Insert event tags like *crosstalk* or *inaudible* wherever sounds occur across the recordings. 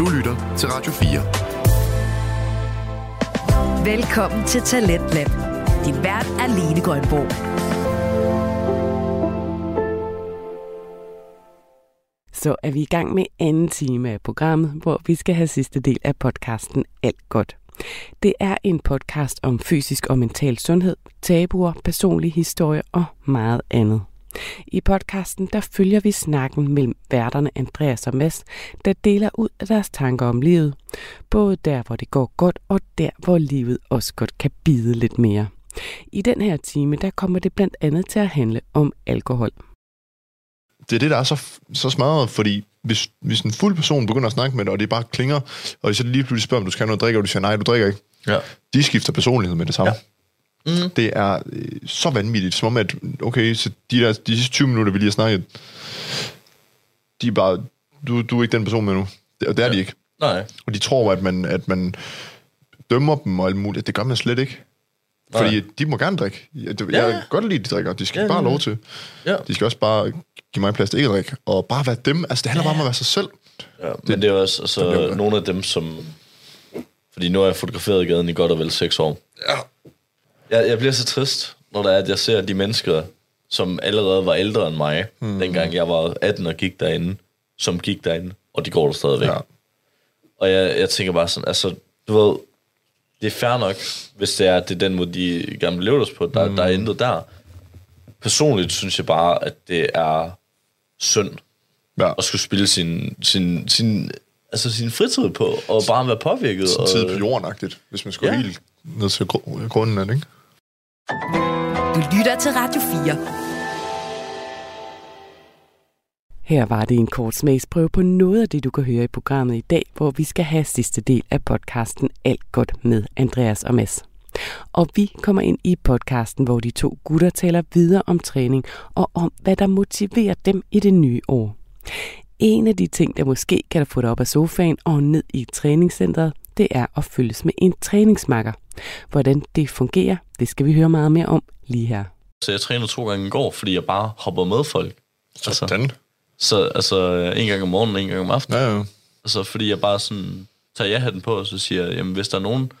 Du lytter til Radio 4. Velkommen til Talentlab. Din vært er Line Grønborg. Så er vi i gang med anden time af programmet, hvor vi skal have sidste del af podcasten Alt Godt. Det er en podcast om fysisk og mental sundhed, tabuer, personlig historie og meget andet. I podcasten der følger vi snakken mellem værterne Andreas og Mads, der deler ud af deres tanker om livet. Både der, hvor det går godt, og der, hvor livet også godt kan bide lidt mere. I den her time, der kommer det blandt andet til at handle om alkohol. Det er det, der er så, så smadret, fordi hvis, hvis en fuld person begynder at snakke med dig, og det bare klinger, og så lige pludselig spørger, om du skal have noget at drikke, og du siger, nej, du drikker ikke. Ja. De skifter personlighed med det samme. Ja. Mm. Det er øh, så vanvittigt, som om at, okay, så de, der, de sidste 20 minutter, vi lige har snakket, de er bare, du, du er ikke den person med nu. Det, og det er ja. de ikke. Nej. Og de tror, at man, at man dømmer dem og alt muligt. Det gør man slet ikke. Fordi Nej. de må gerne drikke. Jeg, jeg Ja. kan godt lide, at de drikker. De skal Ja, ja, bare ja, ja. lov til. Ja. De skal også bare give mig plads til ikke at drikke. Og bare være dem. Altså, det handler bare om at være sig selv. Ja, men det er også det altså, nogle af dem, som... Fordi nu har jeg fotograferet i gaden i godt og vel seks år. Ja. Jeg, jeg bliver så trist, når der er, at jeg ser de mennesker, som allerede var ældre end mig, mm. dengang jeg var 18 og gik derinde, som gik derinde, og de går der stadigvæk. Ja. Og jeg, jeg tænker bare sådan, altså, du ved, det er fair nok, hvis det er, at det er den måde, de gerne vil leve os på. Der, mm. der er intet der. Personligt synes jeg bare, at det er synd Ja. at skulle spille sin, sin, sin, altså sin fritid på, og bare være påvirket. Og, tid på jorden hvis man skulle Ja. helt ned til gru- grunden af det, ikke? Du lytter til Radio 4. Her var det en kort smagsprøve på noget af det, du kan høre i programmet i dag, hvor vi skal have sidste del af podcasten Alt Godt med Andreas og Mads. Og vi kommer ind i podcasten, hvor de to gutter taler videre om træning og om, hvad der motiverer dem i det nye år. En af de ting, der måske kan få dig op af sofaen og ned i træningscenteret, det er at følges med en træningsmakker. Hvordan det fungerer, det skal vi høre meget mere om lige her. Så jeg trænede to gange i går, fordi jeg bare hopper med folk. Altså, Sådan. så altså en gang om morgenen en gang om aftenen. Ja, ja. Altså, fordi jeg bare sådan tager jeg hatten på, og så siger jeg, jamen hvis der er nogen,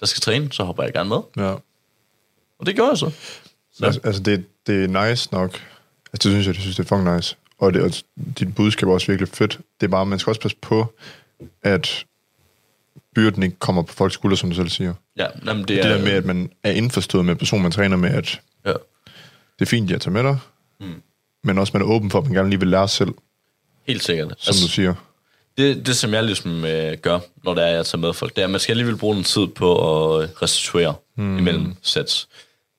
der skal træne, så hopper jeg gerne med. ja. Og det gør jeg så. så. Altså, altså det, det er nice nok. Altså, det synes jeg, det synes, det er fucking nice. Og, det, og dit budskab er også virkelig fedt. Det er bare, man skal også passe på, at byrden ikke kommer på folks skuldre, som du selv siger. Ja, jamen, det, er, det der med, at man er indforstået med personen, man træner med, at Ja, det er fint, jeg tager med dig, mm. men også man er åben for, at man gerne lige vil lære selv, helt sikkert. som altså, du siger. det, det, som jeg ligesom øh, gør, når det er, jeg tager med folk, det er, at man skal alligevel bruge den tid på at øh, restituere mm. imellem sets.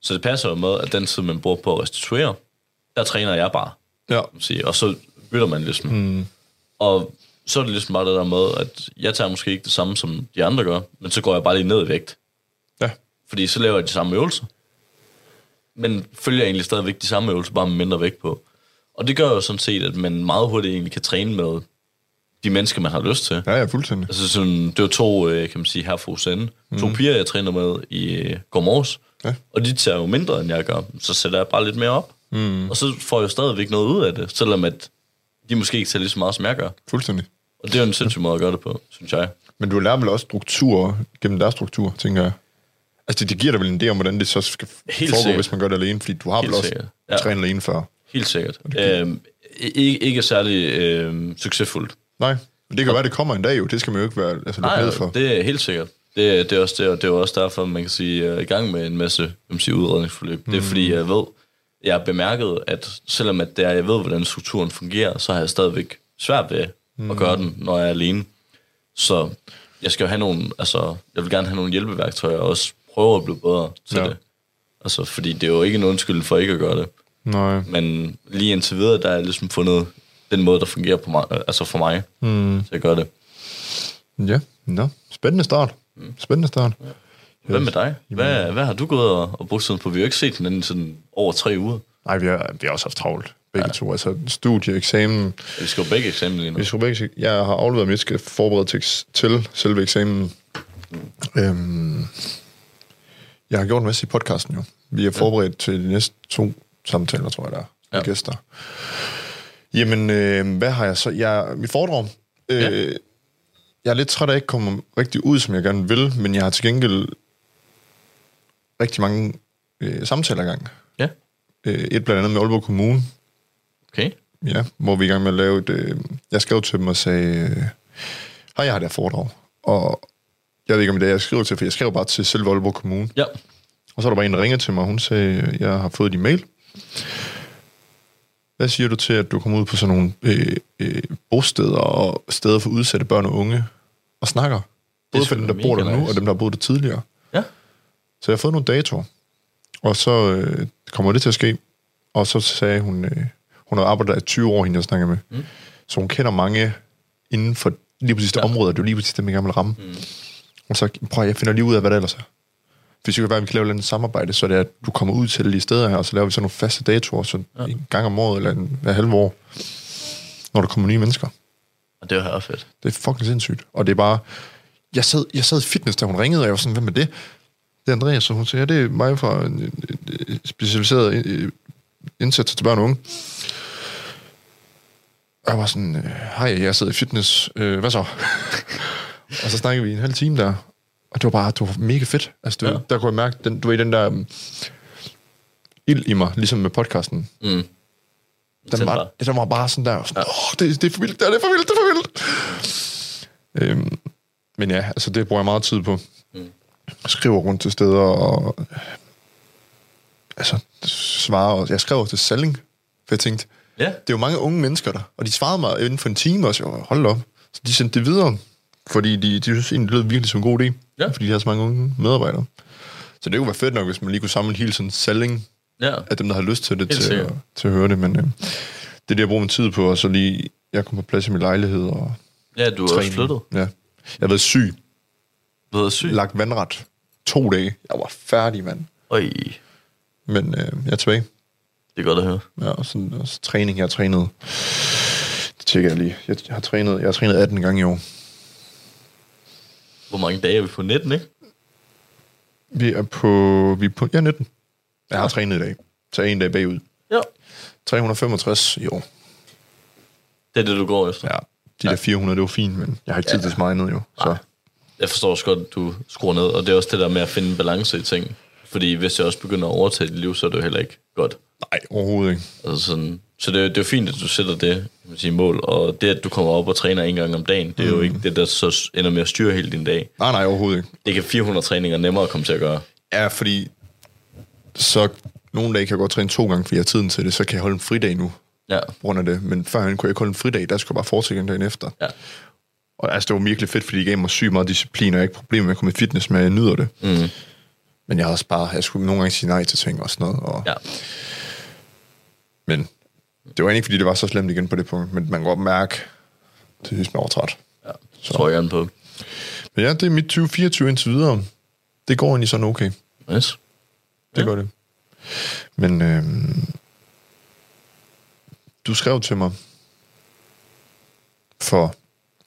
Så det passer jo med, at den tid, man bruger på at restituere, der træner jeg bare. Ja. sige, og så bytter man ligesom. Mm. Og så er det ligesom bare det der med, at jeg tager måske ikke det samme, som de andre gør, men så går jeg bare lige ned i vægt. Ja. Fordi så laver jeg de samme øvelser. Men følger egentlig stadigvæk de samme øvelser, bare med mindre vægt på. Og det gør jo sådan set, at man meget hurtigt egentlig kan træne med de mennesker, man har lyst til. Ja, ja, fuldstændig. Altså sådan, det var to, øh, kan man sige, her for Hussein. Mm. To piger, jeg træner med i øh, går morges. Ja. Og de tager jo mindre, end jeg gør. Så sætter jeg bare lidt mere op. Mm. Og så får jeg jo stadigvæk noget ud af det, selvom at de måske ikke tager lige så meget, som jeg gør. Fuldstændig. Og det er jo en sindssyg måde at gøre det på, synes jeg. Men du lærer vel også struktur gennem deres struktur, tænker jeg. Altså, det, det giver dig vel en idé om, hvordan det så skal Helt foregå, sikkert. hvis man gør det alene, fordi du har Helt vel også sikkert. ja. Trænet alene før. Helt sikkert. Øhm, ikke, ikke særlig øhm, succesfuldt. Nej, men det kan være, det kommer en dag jo. Det skal man jo ikke være altså, Nej, for. det er helt sikkert. Det, det, er også, det, det er også derfor, man kan sige, jeg er i gang med en masse man sige, udredningsforløb. Mm. Det er fordi, jeg ved, jeg har bemærket, at selvom at det er, jeg ved, hvordan strukturen fungerer, så har jeg stadigvæk svært ved mm. at gøre den, når jeg er alene. Så jeg skal jo have nogle, altså, jeg vil gerne have nogle hjælpeværktøjer, og også prøve at blive bedre til Ja. ja. det. Altså, fordi det er jo ikke en undskyldning for ikke at gøre det. Nej. Men lige indtil videre, der er jeg ligesom fundet den måde, der fungerer på mig, altså for mig, mm. til at gøre det. Ja, nå. Spændende start. Spændende start. Hvad med dig? Hvad, hvad har du gået og, og brugt tiden på? Vi har jo ikke set hinanden sådan over tre uger. Nej, vi har, vi har også haft travlt. Begge ja. to. Altså, studie, eksamen. Vi skal begge eksamen lige nu. Vi skal begge, jeg har afleveret mit, skal forberede til, til selve eksamen. Øhm, jeg har gjort en masse i podcasten jo. Vi er forberedt til de næste to samtaler, tror jeg, der er. Ja. Ja. Gæster. Jamen, øh, hvad har jeg så? Jeg, vi foredrag. Øh, Ja. jeg er lidt træt af at ikke komme rigtig ud, som jeg gerne vil, men jeg har til gengæld rigtig mange øh, samtaler i gang. Ja, Øh, et blandt andet med Aalborg Kommune, okay. ja, hvor vi er i gang med at lave et... Øh, jeg skrev til dem og sagde, øh, hej, jeg har det her foredrag, og jeg ved ikke, om det er, jeg skriver til, for jeg skrev bare til selve Aalborg Kommune. Ja, Og så er der bare en, der ringer til mig, og hun sagde, jeg har fået din mail. Hvad siger du til, at du kommer ud på sådan nogle øh, øh, bosteder og steder for udsatte børn og unge og snakker? Både for dem, der bor der nu, og dem, der har boet der tidligere. Så jeg har fået nogle datoer, og så øh, kommer det til at ske. Og så sagde hun, øh, hun har arbejdet der i 20 år, hende jeg snakker med. Mm. Så hun kender mange inden for lige præcis det ja. område, det er lige præcis dem, jeg gerne vil ramme. Mm. Og så prøv, jeg finder lige ud af, hvad der ellers er. Hvis det kan være, at vi kan lave et andet samarbejde, så er det, at du kommer ud til de steder her, og så laver vi sådan nogle faste datoer, så ja. en gang om året, eller en, hver halve år, når der kommer nye mennesker. Og det var her fedt. Det er fucking sindssygt. Og det er bare... Jeg sad, jeg sad i fitness, da hun ringede, og jeg var sådan, hvem er det? Det er Andreas, og hun siger, ja, det er mig fra en, en, en specialiseret indsats til børn og unge. Og jeg var sådan, øh, hej, jeg sidder i fitness, øh, hvad så? *laughs* og så snakkede vi en halv time der, og det var bare, det var mega fedt. Altså, det, ja. Ja. der kunne jeg mærke, den, du ved, den der um, ild i mig, ligesom med podcasten. Mm. Den var, bare. den var bare sådan der, sådan, åh, det, det er for vildt, det er, det er for vildt, det er for vildt. Øhm, men ja, altså det bruger jeg meget tid på. Mm. Skriver rundt til steder og øh, altså svarer. Og jeg skrev også til Salling, for jeg tænkte, Ja, det er jo mange unge mennesker der, og de svarede mig inden for en time også. Var, hold op. Så de sendte det videre, fordi de, de synes egentlig, det lød virkelig som en god idé. Ja. Fordi de har så mange unge medarbejdere. Så det kunne være fedt nok, hvis man lige kunne samle hele sådan Salling ja. af dem, der har lyst til det, til, at, til at høre det. Men øh, det er det, jeg bruger min tid på, og så lige, jeg kom på plads i min lejlighed og Ja, du er også flyttet. Ja. Jeg har været syg, været syg. lagt vandret to dage. Jeg var færdig, mand. Øj, Men øh, jeg er tilbage. det er godt at høre. Ja, og sådan også træning, jeg har trænet. Det tjekker jeg lige. Jeg har trænet, jeg har trænet 18 gange i år. Hvor mange dage er vi på 19, ikke? Vi er på, vi er på ja, 19. Jeg har trænet i dag. Så en dag bagud. Ja. 365 i år. Det er det, du går efter. Ja, de der 400, det var fint, men jeg har ikke tid til så meget andet jo. Så. Jeg forstår også godt, at du skruer ned, og det er også det der med at finde en balance i ting. Fordi hvis jeg også begynder at overtage dit liv, så er det jo heller ikke godt. Nej, overhovedet ikke. Altså sådan, så det, er- det er jo fint, at du sætter det man sige, mål, og det, at du kommer op og træner en gang om dagen, det er jo ikke det, der så ender med at styre hele din dag. Nej, nej, overhovedet ikke. Det kan 400 træninger nemmere komme til at gøre. Ja, fordi så nogle dage kan jeg godt træne to gange, fordi jeg har tiden til det, så kan jeg holde en fridag nu, Ja, på grund af det. Men førhen kunne jeg ikke holde en fridag, der skulle jeg bare fortsætte dagen efter. ja, Og altså, det var virkelig fedt, fordi det gav mig sygt meget disciplin, og jeg har ikke problemer med at komme i fitness, men jeg nyder det. mm, Men jeg har også bare, jeg skulle nogle gange sige nej til ting og sådan noget. Og, ja. Men det var egentlig ikke, fordi det var så slemt igen på det punkt, men man kan godt mærke, det synes man var træt. ja. Så tror jeg på. Men ja, det er mit 2024 indtil videre. Det går egentlig sådan okay. Yes. Det ja. gør det. Men øhm, du skrev til mig for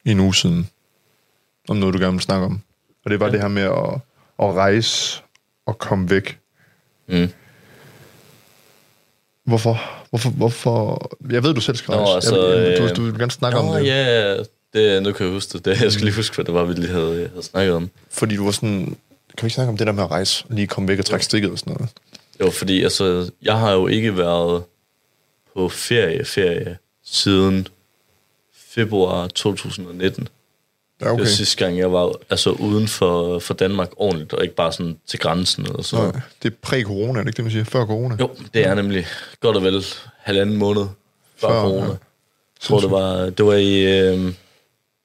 en uge siden om noget, du gerne vil snakke om. Og det var ja. det her med at, at rejse og komme væk. Mm. Hvorfor? Hvorfor? Hvorfor? Jeg ved, du selv skal Nå, rejse. altså, jeg, du, øh, du vil gerne snakke Nå, om det. ja, det, nu kan jeg huske det. Jeg skal lige huske, hvad det var, vi lige havde, havde snakket om. Fordi du var sådan... Kan vi ikke snakke om det der med at rejse? Lige komme væk og trække stikket og sådan noget. Jo, fordi altså, jeg har jo ikke været på ferie, ferie siden februar 2019. Ja, Okay. Det var sidste gang, jeg var altså, uden for, for Danmark ordentligt, og ikke bare sådan til grænsen eller sådan noget. Nej, det er præ-corona, er det ikke det, man siger? Før corona? Jo, det er nemlig godt og vel halvanden måned før, Før, corona. ja. Jeg tror, det var, det var i øh,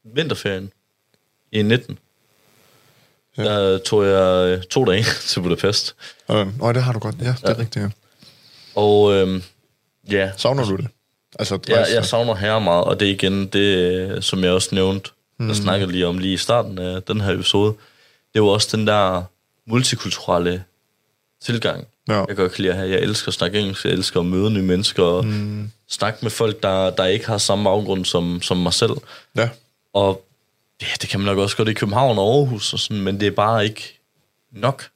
vinterferien i 19. Ja. Der tog jeg øh, to dage *laughs* til Budapest. Øh, Nej, det har du godt. Ja, det er Ja. rigtigt, ja. Og øh, ja, Savner du det? Altså, at jeg, savner her meget, og det er igen det, øh, som jeg også nævnte, mm. jeg snakkede lige om lige i starten af den her episode. Det er jo også den der multikulturelle tilgang, Ja. jeg godt kan lide at have. Jeg elsker at snakke engelsk, jeg elsker at møde nye mennesker, og mm. snakke med folk, der, der ikke har samme baggrund som, som mig selv. Ja. Og ja, det kan man nok også godt i København og Aarhus, og sådan, men det er bare ikke nok.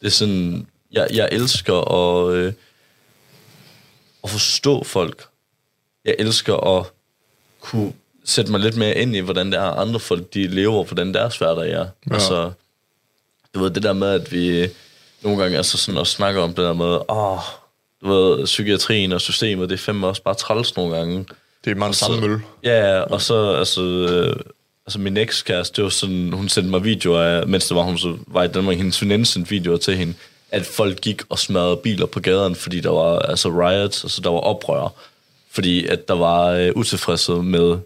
Det er sådan, jeg, jeg elsker at, øh, at forstå folk. Jeg elsker at kunne sætte mig lidt mere ind i, hvordan det er, andre folk de lever, og hvordan deres hverdag er. Ja. Altså, du ved, det der med, at vi nogle gange altså sådan også snakker om det der med, åh, du ved, psykiatrien og systemet, det er fandme også bare træls nogle gange. Det er meget samme mølle. Ja, og så, altså, øh, altså min ekskæreste, det var sådan, hun sendte mig videoer af, mens det var, hun så var i Danmark, hendes veninde sendte videoer til hende, at folk gik og smadrede biler på gaden, fordi der var altså riots, altså der var oprør, fordi at der var øh, utilfredshed med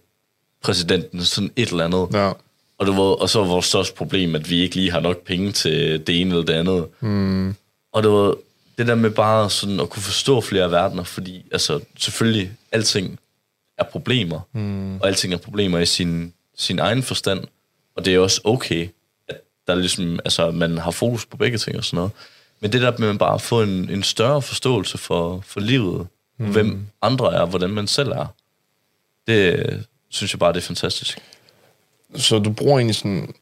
præsidenten, sådan et eller andet. Ja. Og, det var, og så var vores største problem, at vi ikke lige har nok penge til det ene eller det andet. Mm. Og det var det der med bare sådan at kunne forstå flere verdener, fordi altså selvfølgelig alting er problemer, mm. og alting er problemer i sin, sin egen forstand, og det er også okay, at der ligesom, altså, man har fokus på begge ting og sådan noget. Men det der med at bare få en, en større forståelse for, for livet, mm. hvem andre er, hvordan man selv er, det synes jeg bare, det er fantastisk. Så du bruger egentlig sådan...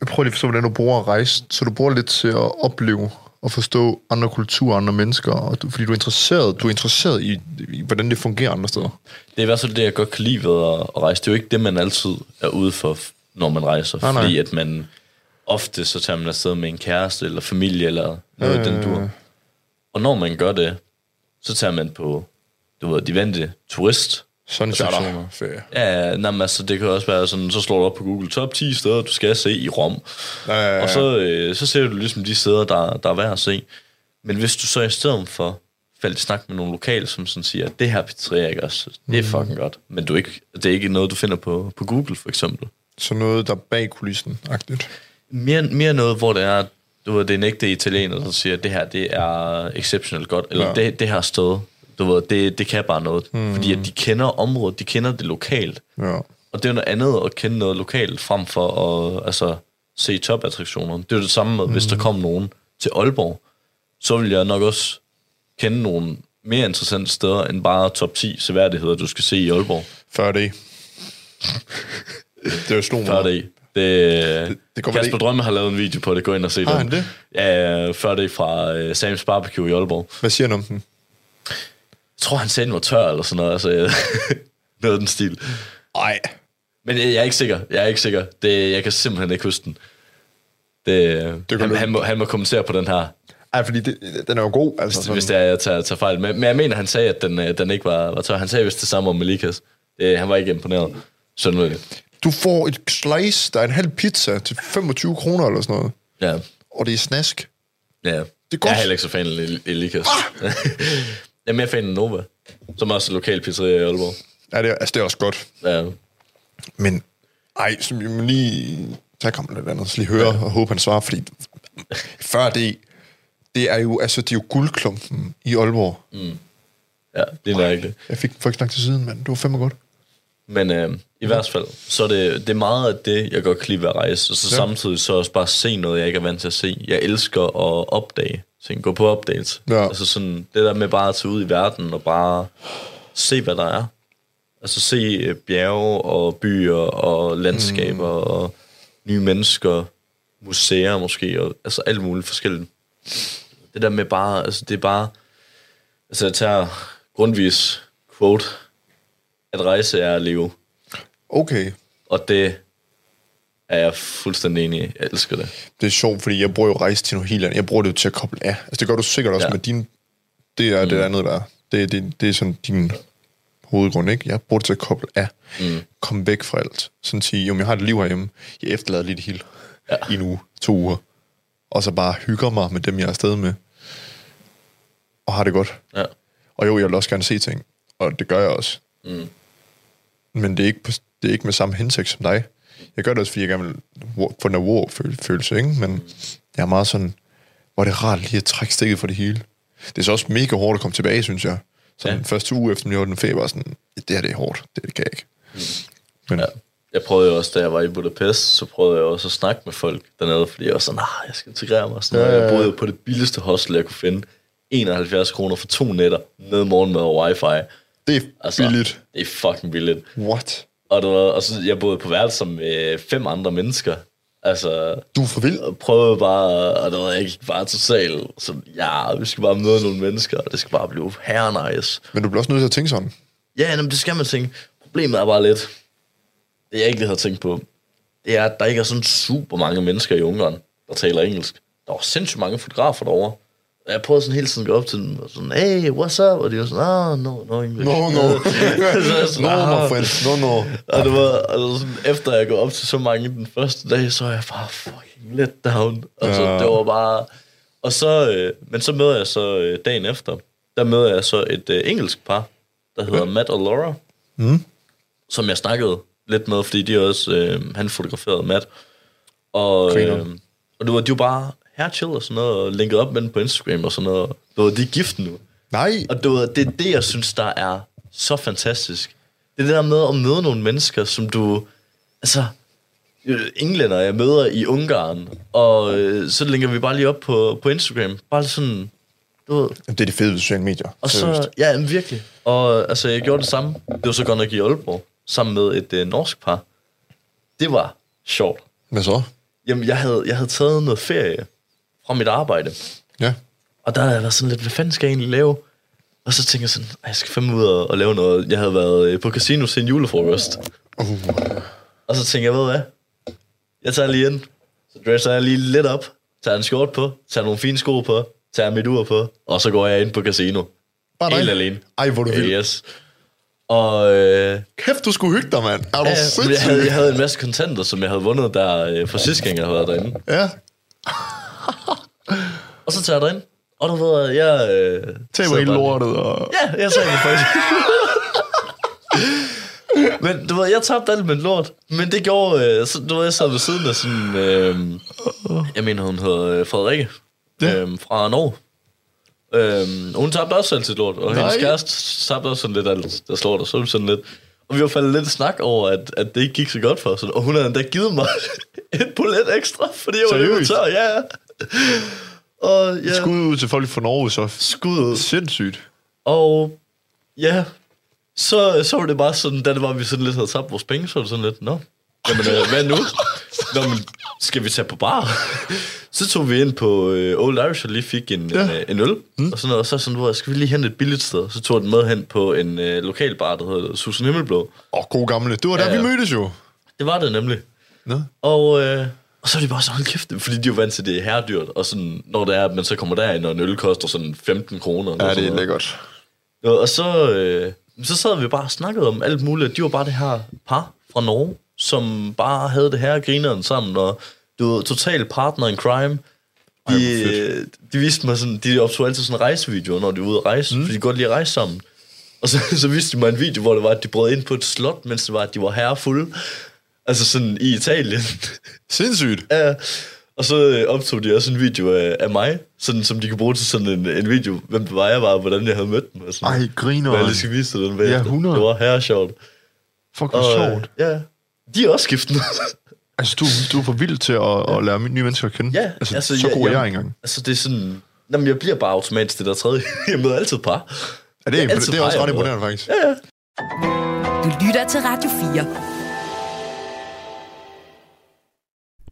Jeg prøver lige at forstå, hvordan du bruger at rejse. Så du bruger lidt til at opleve og forstå andre kulturer, andre mennesker, og du, fordi du er interesseret, du er interesseret i, i, hvordan det fungerer andre steder. Det er i hvert fald det, jeg godt kan lide ved at, at rejse. Det er jo ikke det, man altid er ude for, når man rejser. Nej, nej. fordi at man ofte så tager man afsted med en kæreste eller familie eller noget øh, den dur. Og når man gør det, så tager man på du ved, de vante turist. Sunshine ferie. Ja, nej, men altså, det kan også være sådan, så slår du op på Google, top 10 steder, du skal se i Rom. Ja, ja, ja. Og så, øh, så ser du ligesom de steder, der, der er værd at se. Men hvis du så i stedet for faldt i snak med nogle lokale, som sådan siger, det her pizzeria, ikke også, det er Mm. fucking godt. Men du ikke, det er ikke noget, du finder på, på Google, for eksempel. Så noget, der er bag kulissen-agtigt. Mere, mere noget, hvor det er, du ved, det er en ægte italiener, der siger, det her, det er exceptionelt godt. Eller ja. det, det her sted, du ved, det, det kan bare noget. Mm. Fordi at de kender området, de kender det lokalt. Ja. Og det er noget andet at kende noget lokalt, frem for at altså, se topattraktioner. Det er det samme med, mm. hvis der kom nogen til Aalborg, så vil jeg nok også kende nogle mere interessante steder, end bare top 10 seværdigheder, du skal se i Aalborg. Før det. det er jo slog mig. Før det. Det, det Kasper Drømme har lavet en video på det, gå ind og se Har den. han det? Ja, før det fra uh, Sam's Barbecue i Aalborg. Hvad siger han om den? Jeg tror, han sagde, den var tør eller sådan noget. Altså, noget af den stil. Nej. Men jeg, er ikke sikker. Jeg er ikke sikker. Det, jeg kan simpelthen ikke huske den. Det, Det han, du- han, må, han må kommentere på den her, Ej, fordi det, den er jo god. Altså, hvis, hvis det er, jeg tager, tager fejl. Men, men jeg mener, han sagde, at den, øh, den ikke var, var tør. Han sagde vist det samme om Malikas. Det, han var ikke imponeret. Sådan noget. Du får et slice, der er en halv pizza til 25 kroner eller sådan noget. Ja. Og det er snask. ja. Det er godt. Jeg er heller ikke så fan af Elikas. Ah! Jeg er mere fan af Nova, som også er lokal pizzeria i Aalborg. Ja, det er, altså, det er også godt. Ja. Men, ej, så vi må lige tage ham lidt andet, så lige høre og håbe, han svarer, fordi før det, det er jo, altså, det er jo guldklumpen i Aalborg. ja, det er rigtigt. Jeg fik så lang tid siden, men det var fandme godt. Men øh, i hvert fald, så er det, det er meget af det, jeg godt kan lide ved at rejse. Og så Ja. ja. samtidig så også bare se noget, jeg ikke er vant til at se. Jeg elsker at opdage ting, gå på updates. Ja. Altså sådan, det der med bare at tage ud i verden og bare se, hvad der er. Altså se øh, bjerge og byer og landskaber mm. og nye mennesker, museer måske, og altså alt muligt forskelligt. Det der med bare, altså det er bare, altså jeg tager grundvis quote, at rejse er at leve. Okay. Og det er jeg fuldstændig enig i. Jeg elsker det. Det er sjovt, fordi jeg bruger jo rejse til noget helt andet. Jeg bruger det jo til at koble af. Altså, det gør du sikkert også ja. Med din... Det er mm. det andet, der det, det, det er sådan din hovedgrund, ikke? Jeg bruger det til at koble af. Mm. Kom væk fra alt. Sådan sige, jo, jeg har et liv herhjemme. Jeg efterlader lige det hele. Ja. Ja. I en uge, to uger. Og så bare hygger mig med dem, jeg er afsted med. Og har det godt. Ja. Og jo, jeg vil også gerne se ting. Og det gør jeg også. Mm. Men det er, ikke, på- det er ikke med samme hensigt som dig. Jeg gør det også, fordi jeg gerne vil få den wow-følelse, ikke? Men jeg er meget sådan, hvor er det rart lige at trække stikket for det hele. Det er så også mega hårdt at komme tilbage, synes jeg. Så ja. Den første uge efter, jeg var den feber, sådan, det her det er hårdt. Det, det kan jeg ikke. Men Ja. Jeg prøvede jo også, da jeg var i Budapest, så prøvede jeg også at snakke med folk dernede, fordi jeg var sådan, ah, jeg skal integrere mig. Sådan Ja, ja, ja, Jeg boede jo på det billigste hostel, jeg kunne finde. 71 kroner for to nætter med morgenmad og wifi. det er Altså, billigt. Det er fucking billigt. What? Og, var, og så, jeg boede på værelse med fem andre mennesker. Altså, Du er for vild. og prøvede bare, og der var jeg gik bare til sal. Så ja, vi skal bare møde nogle mennesker, og det skal bare blive her nice. Men du bliver også nødt til at tænke sådan. Ja, jamen, det skal man tænke. Problemet er bare lidt, det jeg ikke lige havde tænkt på, det er, at der ikke er sådan super mange mennesker i Ungarn, der taler engelsk. Der var sindssygt mange fotografer derovre. Jeg prøvede sådan hele tiden at gå op til dem og sådan, hey, what's up? Og de var sådan, ah, no, no English. No, no. *laughs* så sådan, No, "Ah." my friend. No, no. Og det var altså sådan, efter jeg går op til så mange den første dag, så er jeg bare fucking let down. Og så Ja. det var bare... Og så, øh, men så møder jeg så øh, dagen efter, der møder jeg så et øh, engelsk par, der hedder Matt og Laura, Mm. som jeg snakkede lidt med, fordi de også, øh, han fotograferede Matt. Og, øh, og det var, de var bare her chill og sådan noget, og linket op med dem på Instagram og sådan noget. Det var, de er gift nu. Nej. Og det, var, det er det, jeg synes, der er så fantastisk. Det er det der med at møde nogle mennesker, som du... Altså, øh, englænder, jeg møder i Ungarn, og øh, så linker vi bare lige op på, på Instagram. Bare sådan, du ved, Det er det fede ved sociale medier. og Seriøst. så, ja, men virkelig. Og altså, jeg gjorde det samme. Det var så godt nok i Aalborg, sammen med et øh, norsk par. Det var sjovt. Hvad så? Jamen, jeg havde, jeg havde taget noget ferie fra mit arbejde. Ja. Og der havde jeg været sådan lidt, hvad fanden skal jeg egentlig lave? Og så tænkte jeg sådan, "Ej, jeg skal fandme ud og, og lave noget. Jeg havde været øh, på casino til en julefrokost. Uh. Og så tænkte jeg, ved hvad? Jeg tager lige ind. Så dresser jeg lige lidt op. Tager en skjort på. Tager nogle fine sko på. Tager mit ur på. Og så går jeg ind på casino. Bare dig? Helt alene. Ej, hvor du vil. Yes. Og øh, Kæft, du skulle hygge dig, mand. Er du ja, jeg, havde, jeg havde en masse kontanter, som jeg havde vundet der øh, for sidste gang, jeg havde været derinde. Ja. Og så tager jeg derind. Og du ved, jeg... Øh, Taber hele lortet. Og... Ja, jeg sagde det faktisk. *laughs* men du ved, jeg tabte alt mit lort. Men det gjorde, øh, så, du ved, jeg sad ved siden af sådan, øh, jeg mener, hun hedder øh, Frederikke, Ja. øh, fra Norge. Øh, hun tabte også alt sit lort, og Nej. hendes kæreste tabte også sådan lidt alt deres lort, og så sådan lidt. Og vi var faldet lidt snak over, at, at det ikke gik så godt for os. Og hun havde endda givet mig *laughs* et bullet ekstra, fordi jeg var lidt tør. Ja, ja. Og ja, Skud ud til folk fra Norge, så. skud ud. Sindssygt. Og ja, så, så var det bare sådan, da det var, vi sådan lidt havde tabt vores penge, så var det sådan lidt, nå, jamen, øh, hvad nu? Nå, men skal vi tage på bar? så tog vi ind på øh, Old Irish og lige fik en, Ja. en, en øl, mm. og sådan noget, og så sådan, hvor skal vi lige hen et billigt sted? Så tog den med hen på en øh, lokal bar, der hedder Susan Himmelblå. Åh, oh, god gamle. Det var der, Ja, vi mødtes jo. Det var det nemlig. Nå. Og, øh, og så er de bare så, hold kæft, fordi de er jo vant til, det er herredyrt, og sådan, når det er, at man så kommer derind, og en øl koster sådan 15 kroner. Ja, det er lækkert. Og så, øh, så sad vi bare og snakkede om alt muligt. De var bare det her par fra Norge, som bare havde det her grineren sammen, og du ved, total partner in crime. Ej, De, øh, de viste mig sådan, de optog altid sådan rejsevideoer, når de var ude at rejse, mm. fordi de godt lide at rejse sammen. Og så, *laughs* så viste de mig en video, hvor det var, at de brød ind på et slot, mens det var, at de var herrefulde. Altså sådan i Italien. Sindssygt. Ja, og så øh, optog de også en video af, af mig, sådan, som de kan bruge til sådan en, en video, hvem det var jeg var, og hvordan jeg havde mødt dem. Og sådan. Ej, griner. Men jeg lige skal vise dig den bagefter. 100. Det var her sjovt. Fuck, hvor øh, sjovt. Ja, de er også skift nu. *laughs* Altså, du, du er for vild til at, at lære nye mennesker at kende. ja, altså, altså så god er jeg engang. Altså, det er sådan... Jamen, jeg bliver bare automatisk det der tredje. *laughs* Jeg møder altid par. Ja, det er, Det er det er også ret på. imponerende, faktisk. Ja, ja. Du lytter til Radio 4.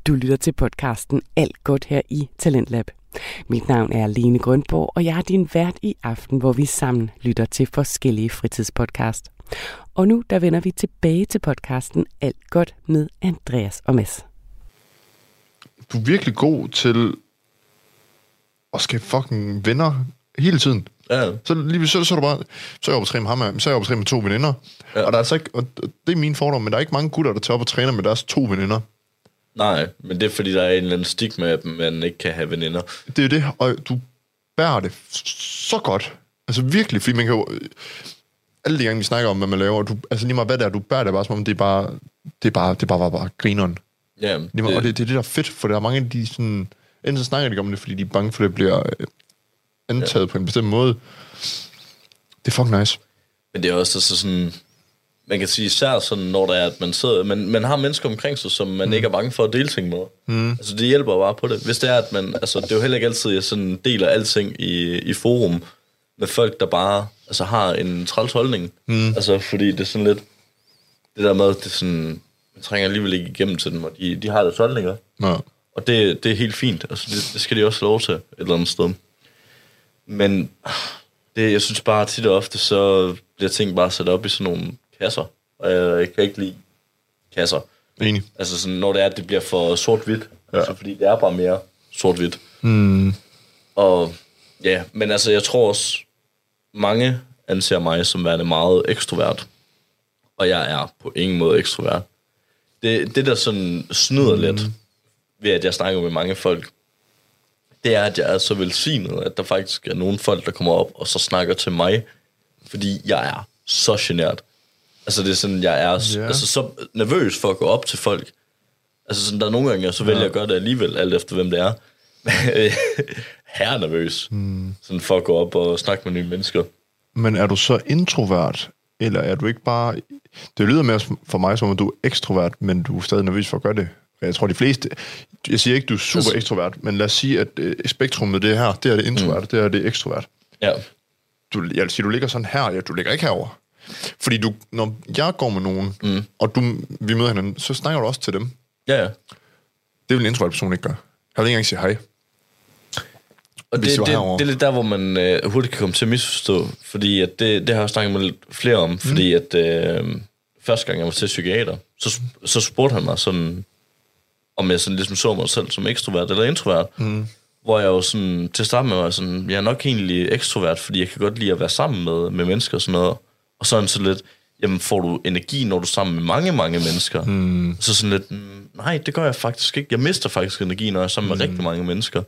Du lytter til podcasten Alt godt her i Talentlab. Mit navn er Lene Grønborg, og jeg er din vært i aften, hvor vi sammen lytter til forskellige fritidspodcast. Og nu der vender vi tilbage til podcasten Alt godt med Andreas og Mads. Du er virkelig god til at skabe fucking venner hele tiden. ja. Så lige så, så er du bare, så er jeg oppe med ham, så er jeg oppe med to veninder. Ja. Og der er altså ikke, og det er min fordom, men der er ikke mange gutter, der tager op og træner med deres to veninder. Nej, men det er fordi, der er en eller anden stigma, at man ikke kan have veninder. Det er det, og du bærer det så godt. Altså virkelig, fordi man kan jo... Alle de gange, vi snakker om, hvad man laver, du, altså lige meget hvad det er, du bærer det bare, som om det er bare, det er bare, det er bare, bare, bare grineren. Ja, Lige meget, og det, det, er det, der er fedt, for der er mange af de sådan... Enten så snakker de om det, fordi de er bange for, at det bliver øh, antaget ja. på en bestemt måde. Det er fucking nice. Men det er også altså sådan... Man kan sige især sådan, når der er, at man sidder... Man, man har mennesker omkring sig, som man mm. ikke er bange for at dele ting med. Mm. Altså, det hjælper bare på det. Hvis det er, at man... Altså, det er jo heller ikke altid, at jeg sådan deler alting i, i forum med folk, der bare altså, har en træls holdning. Mm. Altså, fordi det er sådan lidt... Det der med, det er sådan... Man trænger alligevel ikke igennem til dem, og de, de har deres holdninger. Nå. Og det, det er helt fint. Altså, det, det skal de også lov til et eller andet sted. Men det, jeg synes bare tit og ofte, så bliver ting bare sat op i sådan nogle kasser. Og jeg, kan ikke lide kasser. Enig. Altså sådan, når det er, at det bliver for sort-hvidt. Ja. Altså, fordi det er bare mere sort-hvidt. Mm. Og ja, men altså, jeg tror også, mange anser mig som værende meget ekstrovert. Og jeg er på ingen måde ekstrovert. Det, det der sådan snyder mm. lidt, ved at jeg snakker med mange folk, det er, at jeg er så velsignet, at der faktisk er nogle folk, der kommer op og så snakker til mig, fordi jeg er så genert. Altså det er sådan, jeg er Ja. altså, så nervøs for at gå op til folk. Altså sådan, der er nogle gange, jeg så vælger jeg at gøre det alligevel, alt efter hvem det er. *laughs* Her nervøs. Mm. Sådan for at gå op og snakke med nye mennesker. Men er du så introvert, eller er du ikke bare... Det lyder mere for mig som, at du er ekstrovert, men du er stadig nervøs for at gøre det. Jeg tror, de fleste... Jeg siger ikke, du er super Altså- ekstrovert, men lad os sige, at øh, spektrummet det er her, det er det introvert, mm. det er det ekstrovert. Ja. Du, jeg vil sige, du ligger sådan her, ja, du ligger ikke herover. Fordi du, når jeg går med nogen, mm. og du, vi møder hinanden, så snakker du også til dem. Ja, ja. Det vil en introvert person ikke gøre. Jeg vil ikke engang sige hej. Og det, det, herovre. det er lidt der, hvor man øh, hurtigt kan komme til at misforstå, fordi at det, det har jeg snakket med lidt flere om, fordi at øh, første gang jeg var til psykiater, så, så spurgte han mig sådan, om jeg sådan ligesom så mig selv som ekstrovert eller introvert, mm. hvor jeg jo sådan, til at starte med var sådan, jeg er nok egentlig ekstrovert, fordi jeg kan godt lide at være sammen med, med mennesker og sådan noget, og så han så lidt, jamen får du energi, når du er sammen med mange, mange mennesker? Mm. Så sådan lidt, "Mm, nej, det gør jeg faktisk ikke. Jeg mister faktisk energi, når jeg er sammen med rigtig mange mennesker.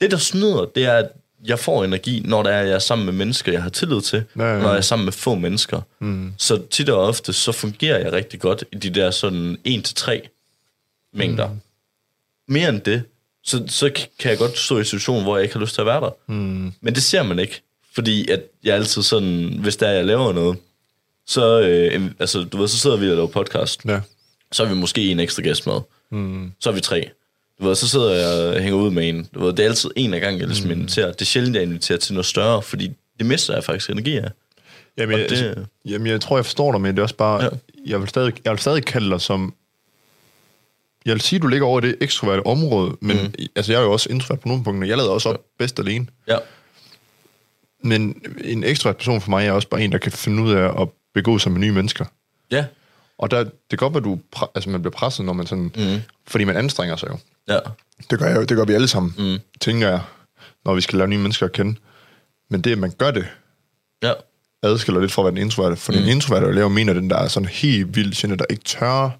Det, der snyder, det er, at jeg får energi, når der er, jeg er sammen med mennesker, jeg har tillid til, Ja, ja. når jeg er sammen med få mennesker. Mm. Så tit og ofte, så fungerer jeg rigtig godt i de der sådan 1-3 mængder. Mm. Mere end det, så, så kan jeg godt stå i en situation, hvor jeg ikke har lyst til at være der. Mm. Men det ser man ikke, fordi at jeg altid sådan, hvis der er, jeg laver noget, så, øh, altså, du ved, så sidder vi og laver podcast, Ja. så er vi måske en ekstra gæst med. Mm. Så er vi tre. Du ved, så sidder jeg og hænger ud med en. Du ved, det er altid en af gangen, jeg ligesom inviterer. Det er sjældent, jeg inviterer til noget større, fordi det mister jeg faktisk energi af. Jamen, Og jeg, det- altså, jamen, jeg tror, jeg forstår dig, men det er også bare... Ja. Ja. Jeg, vil stadig, jeg vil stadig kalde dig som... Jeg vil sige, du ligger over i det ekstroverte område, men mm. altså, jeg er jo også introvert på nogle punkter. Jeg lader også op bedst alene. Ja. Men en ekstrovert person for mig er også bare en, der kan finde ud af at begå sig med nye mennesker. Ja. Og der, det kan godt være, du pre- altså, man bliver presset, når man sådan... Mm. Fordi man anstrenger sig jo. Ja. Det gør, jeg, jo- det gør vi alle sammen, mm. tænker jeg, når vi skal lære nye mennesker at kende. Men det, at man gør det, Ja. adskiller lidt fra, hvad den introverte. For mm. den introverte er jo mener, den der er sådan helt vildt sjældent, der ikke tør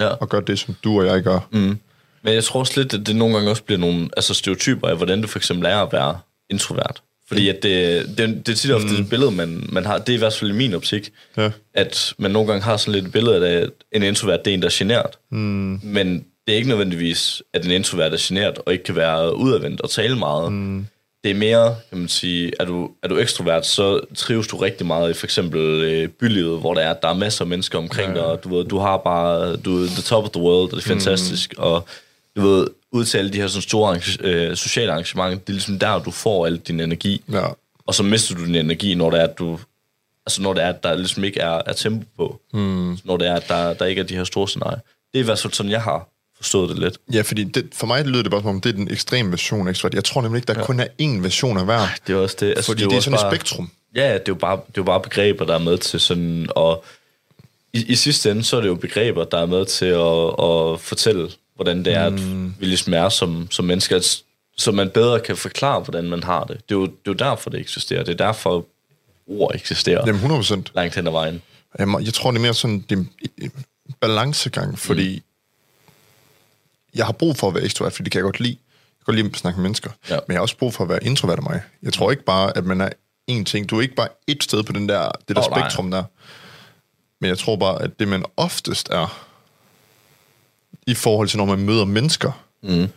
Ja. at gøre det, som du og jeg gør. Mm. Men jeg tror også lidt, at det nogle gange også bliver nogle altså stereotyper af, hvordan det for eksempel er at være introvert. Fordi at det, det, det er tit ofte mm. et billede, man, man har, det er i hvert fald i min optik, Ja. at man nogle gange har sådan lidt et billede af, at en introvert, det er en, der er genert. Mm. Men det er ikke nødvendigvis, at en introvert er genert og ikke kan være udadvendt og tale meget. Mm. Det er mere, kan man sige, er du, er du ekstrovert, så trives du rigtig meget i for eksempel øh, bylivet, hvor der er, der er masser af mennesker omkring ja. dig, og du ved, du har bare, du the top of the world, og det er fantastisk, mm. og du ved, ud til alle de her sådan store arrange- øh, sociale arrangementer, det er ligesom der, du får al din energi, Ja. og så mister du din energi, når det er, at du, altså når det er, at der ligesom ikke er, er tempo på, mm. når det er, at der, der ikke er de her store scenarier. Det er i hvert fald sådan, jeg har forstået det lidt. Ja, fordi det, for mig lyder det bare som om, det er den ekstreme version af. Jeg tror nemlig ikke, der ja. kun er én version af hver. Det er også det. Altså, Fordi det er også sådan et bare- spektrum. Ja, det er jo bare, det er jo bare begreber, der er med til sådan, og i, i sidste ende, så er det jo begreber, der er med til at, at fortælle, hvordan det er, at vi ligesom er som, som mennesker, at- så man bedre kan forklare, hvordan man har det. Det er jo, det er jo derfor, det eksisterer. Det er derfor, ord eksisterer Jamen 100 procent. langt hen ad vejen. Jeg, jeg tror, det er mere sådan det er en balancegang, fordi mm. jeg har brug for at være ekstrovert, fordi det kan jeg godt lide. Jeg kan godt lide at snakke med mennesker. Ja. Men jeg har også brug for at være introvert af mig. Jeg tror ikke bare, at man er én ting. Du er ikke bare et sted på den der, det der oh, nej. spektrum der. Men jeg tror bare, at det man oftest er, i forhold til når man møder mennesker, mm.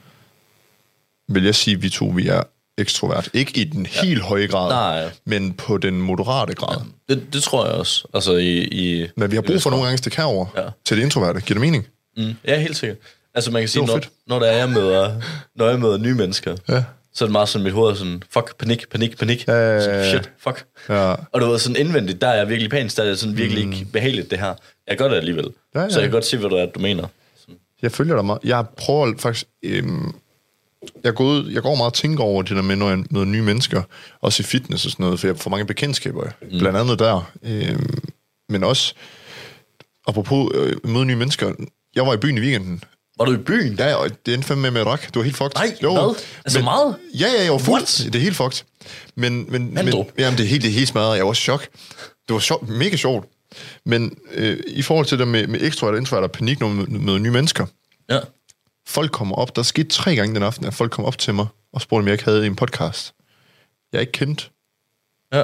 vil jeg sige, at vi to vi er ekstrovert. Ikke i den helt høje grad, Nej. men på den moderate grad. Det, det tror jeg også. Altså i... i Men vi har brug for nogle gange stikke herover Ja. ja. til det introverte. Giver det mening? Mm. Ja, helt sikkert. Altså man kan sige, når, fedt. når, der er, jeg møder, når jeg møder nye mennesker, Ja. så er det meget sådan, mit hoved er sådan, fuck, panik, panik, panik. Ja, ja, ja, Sådan, ja. Shit, fuck. Ja. Og du ved, sådan indvendigt, der er jeg virkelig pænt, der er det sådan virkelig ikke behageligt, det her. Jeg gør det alligevel. Ja, ja. Så jeg kan godt se, hvad du er, du mener. Jeg følger dig meget. Jeg prøver faktisk... Øhm, jeg, går ud, jeg går meget og tænker over det der med, når jeg møder nye mennesker, også i fitness og sådan noget, for jeg får mange bekendtskaber, mm. blandt andet der. Øhm, men også, apropos øh, møde nye mennesker. Jeg var i byen i weekenden. Var du i byen? Ja, og det endte fandme med, med at drak. Du var helt fucked. Nej, hvad? Altså meget? Ja, ja, jeg var fuld. What? Det er helt fucked. Men, men, men Mandrup? jamen, det er helt, det er helt smadret. Jeg var i chok. Det var sjov, mega sjovt. Men øh, i forhold til det med, med ekstrovert og introvert og panik, når man møder nye mennesker, Ja. folk kommer op. Der skete tre gange den aften, at folk kom op til mig og spurgte, om jeg ikke havde en podcast. Jeg er ikke kendt. Ja.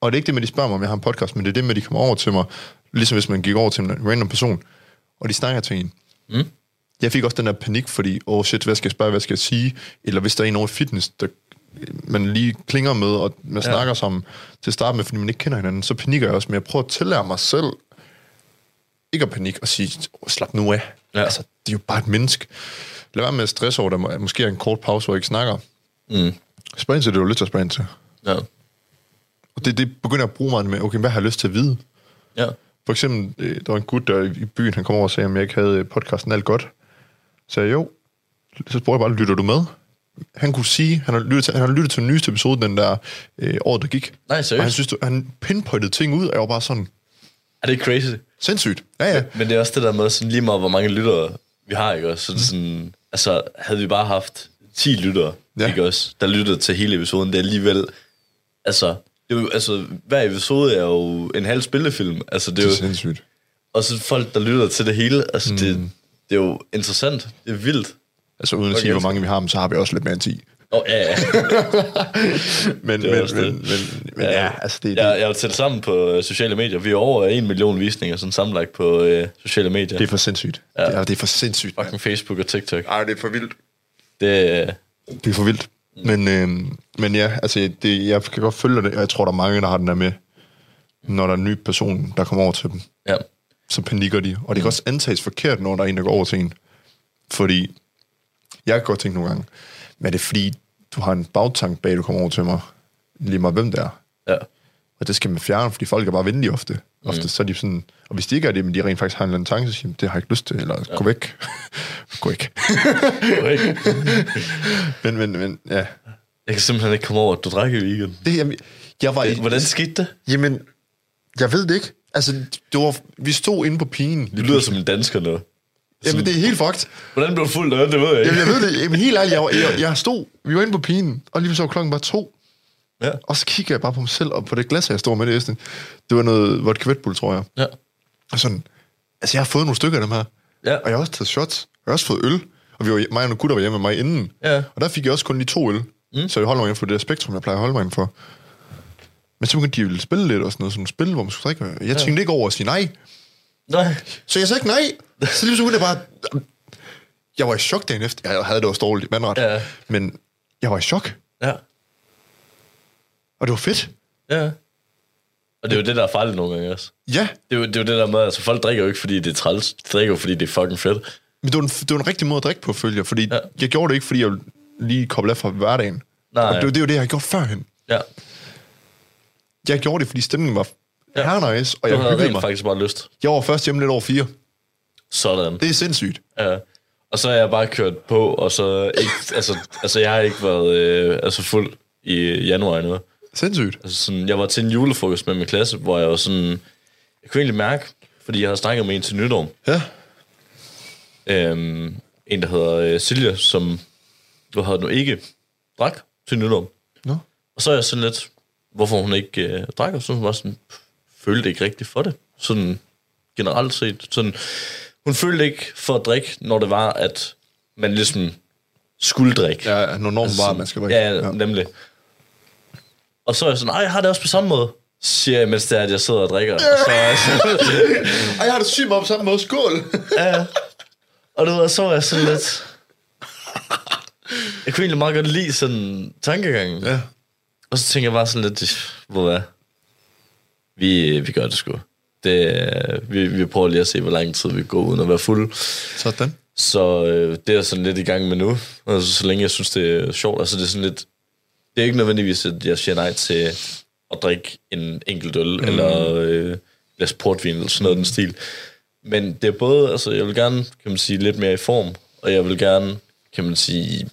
Og det er ikke det med, de spørger mig, om jeg har en podcast, men det er det med, at de kommer over til mig, ligesom hvis man gik over til en random person, og de snakker til en. Mm. Jeg fik også den der panik, fordi, åh oh shit, hvad skal jeg spørge, hvad skal jeg sige? Eller hvis der er en over fitness, der man lige klinger med, og man ja. snakker sammen til at starte med, fordi man ikke kender hinanden, så panikker jeg også, men jeg prøver at tillære mig selv, ikke at panik og sige, slap nu af. Ja. Altså, det er jo bare et menneske. Lad være med at stresse over, der må- måske er en kort pause, hvor jeg ikke snakker. Mm. Spørg ind til det, du har lyst til at spørge ind til. Ja. Og det, det begynder at bruge mig med, okay, hvad har jeg lyst til at vide? Ja. For eksempel, øh, der var en gut der i byen, han kom over og sagde, om jeg ikke havde podcasten alt godt. Så jeg, jo. Så spurgte jeg bare, lytter du med? Han kunne sige, han har lyttet til, han har lyttet til den nyeste episode, den der øh, år, der gik. Nej, seriøst? Og han synes, du- han pinpointede ting ud, og jeg var bare sådan, Er det crazy? sindssygt. Ja, ja. Men det er også det der med, sådan lige meget hvor mange lyttere vi har, ikke også? Så det er sådan, altså, havde vi bare haft 10 lyttere, Ja. ja. ikke også, der lyttede til hele episoden, det er alligevel, altså, det er jo, altså, hver episode er jo en halv spillefilm, altså, det er Det er jo, sindssygt. og så folk, der lytter til det hele, altså, mm. det, det er jo interessant, det er vildt. Altså uden at Okay, sige, hvor mange vi har, men så har vi også lidt mere end 10. Åh, oh, ja, ja. *laughs* Men, Det men, men, men, men, ja, altså det, det, Jeg, jeg har talt sammen på øh, sociale medier. Vi er over en million visninger sådan sammenlagt på øh, sociale medier. det er for sindssygt. Ja. Ja. Det, er, det er for sindssygt. Fucking Facebook og TikTok. Ej, det er for vildt. Det, øh, Det er for vildt. Mm. Men, øh, men ja, altså, det, jeg kan godt følge det, og jeg tror, der er mange, der har den der med, når der er en ny person, der kommer over til dem, ja. så panikker de. Og det kan også antages forkert, når der er en, der går over til en. Fordi, jeg kan godt tænke nogle gange, men er det fordi, du har en bagtank bag, du kommer over til mig, lige meget hvem det er. ja. Og det skal man fjerne, fordi folk er bare venlige ofte. Ofte mm. så er de sådan, og hvis de ikke er det, men de rent faktisk har en eller anden tanke, så siger de, det har jeg ikke lyst til, eller ja. gå væk. *laughs* gå væk. Okay. *laughs* men, men, men, ja. Jeg kan simpelthen ikke komme over, at du drak i weekenden. Det, jeg, jeg var i, Hvordan skete det? Jamen, jeg ved det ikke. Altså, det var, vi stod inde på pigen. Det lyder som en dansker nu. Jamen, det er helt fucked. Hvordan blev du fuld af det, ved jeg ikke. Jamen, jeg ved det. Jamen, helt ærligt, jeg, var, jeg, jeg stod, vi var inde på pigen, og lige så var klokken bare to. Ja. Og så kigger jeg bare på mig selv, og på det glas, jeg står med det, Esten. det var noget vodka Red Bull, tror jeg. Ja. Og sådan, altså, jeg har fået nogle stykker af dem her. Ja. Og jeg har også taget shots. Og jeg har også fået øl. Og vi var, mig og nogle gutter var hjemme med mig inden. Ja. Og der fik jeg også kun lige to øl. Mm. Så jeg holder mig inden for det der spektrum, jeg plejer at holde mig inden for. Men så begyndte de at spille lidt og sådan noget, sådan spil, hvor man skulle drikke. Jeg tænkte ikke over at sige nej. Nej. Så jeg sagde ikke nej. Så lige så kunne jeg bare... Jeg var i chok dagen efter. Jeg havde det også dårligt, mandret. Ja. Men jeg var i chok. Ja. Og det var fedt. Ja. Og det er jo det, der er farligt nogle gange også. Ja, Det er, jo, det er jo det der med, altså folk drikker jo ikke, fordi det er træls. De drikker jo, fordi det er fucking fedt. men det var, en, det var en rigtig måde at drikke på, følger jeg. Fordi Ja. jeg gjorde det ikke, fordi jeg lige koble af fra hverdagen. Nej. Og det, var- det var det, jeg havde gjort førhen. Ja. Jeg gjorde det, fordi stemningen var Ja. ja. nice, og Du jeg hyggede mig. faktisk bare lyst. Jeg var først hjemme lidt over fire. Sådan. Det er sindssygt. Ja. Og så er jeg bare kørt på, og så ikke, *laughs* altså, altså jeg har ikke været øh, altså fuld i januar endnu. Sindssygt. Altså sådan, jeg var til en julefrokost med min klasse, hvor jeg var sådan, jeg kunne egentlig mærke, fordi jeg havde snakket med en til nytår, Ja. øhm, en der hedder øh, Silja, som du havde nu ikke drak til nytår. Nå. Og så er jeg sådan lidt, hvorfor hun ikke øh, drak, og så hun var sådan, følte ikke rigtigt for det. Sådan generelt set. Sådan, hun følte ikke for at drikke, når det var, at man ligesom skulle drikke. Ja, når normen Altså var, at man skal drikke. Ja, ja, nemlig. Og så er jeg sådan, jeg har det også på samme måde. Siger jeg, mens det er, at jeg sidder og drikker. Og så, *laughs* Ej, jeg har det sygt meget på samme måde. Skål! ja. Og du ved, så var jeg sådan lidt... Jeg kunne egentlig meget godt lide sådan tankegangen. Ja. Og så tænker jeg bare sådan lidt, hvor hvad? Vi, vi gør det sgu. Det, vi, vi prøver lige at se, hvor lang tid vi går uden at være fuld. Sådan. Så øh, det er sådan lidt i gang med nu. Altså, så længe jeg synes, det er sjovt. Altså, det er sådan lidt... Det er ikke nødvendigvis, at jeg siger nej til at drikke en enkelt øl, mm. eller øh, glas portvin, eller sådan noget mm. den stil. Men det er både, altså, jeg vil gerne, kan man sige, lidt mere i form, og jeg vil gerne, kan man sige,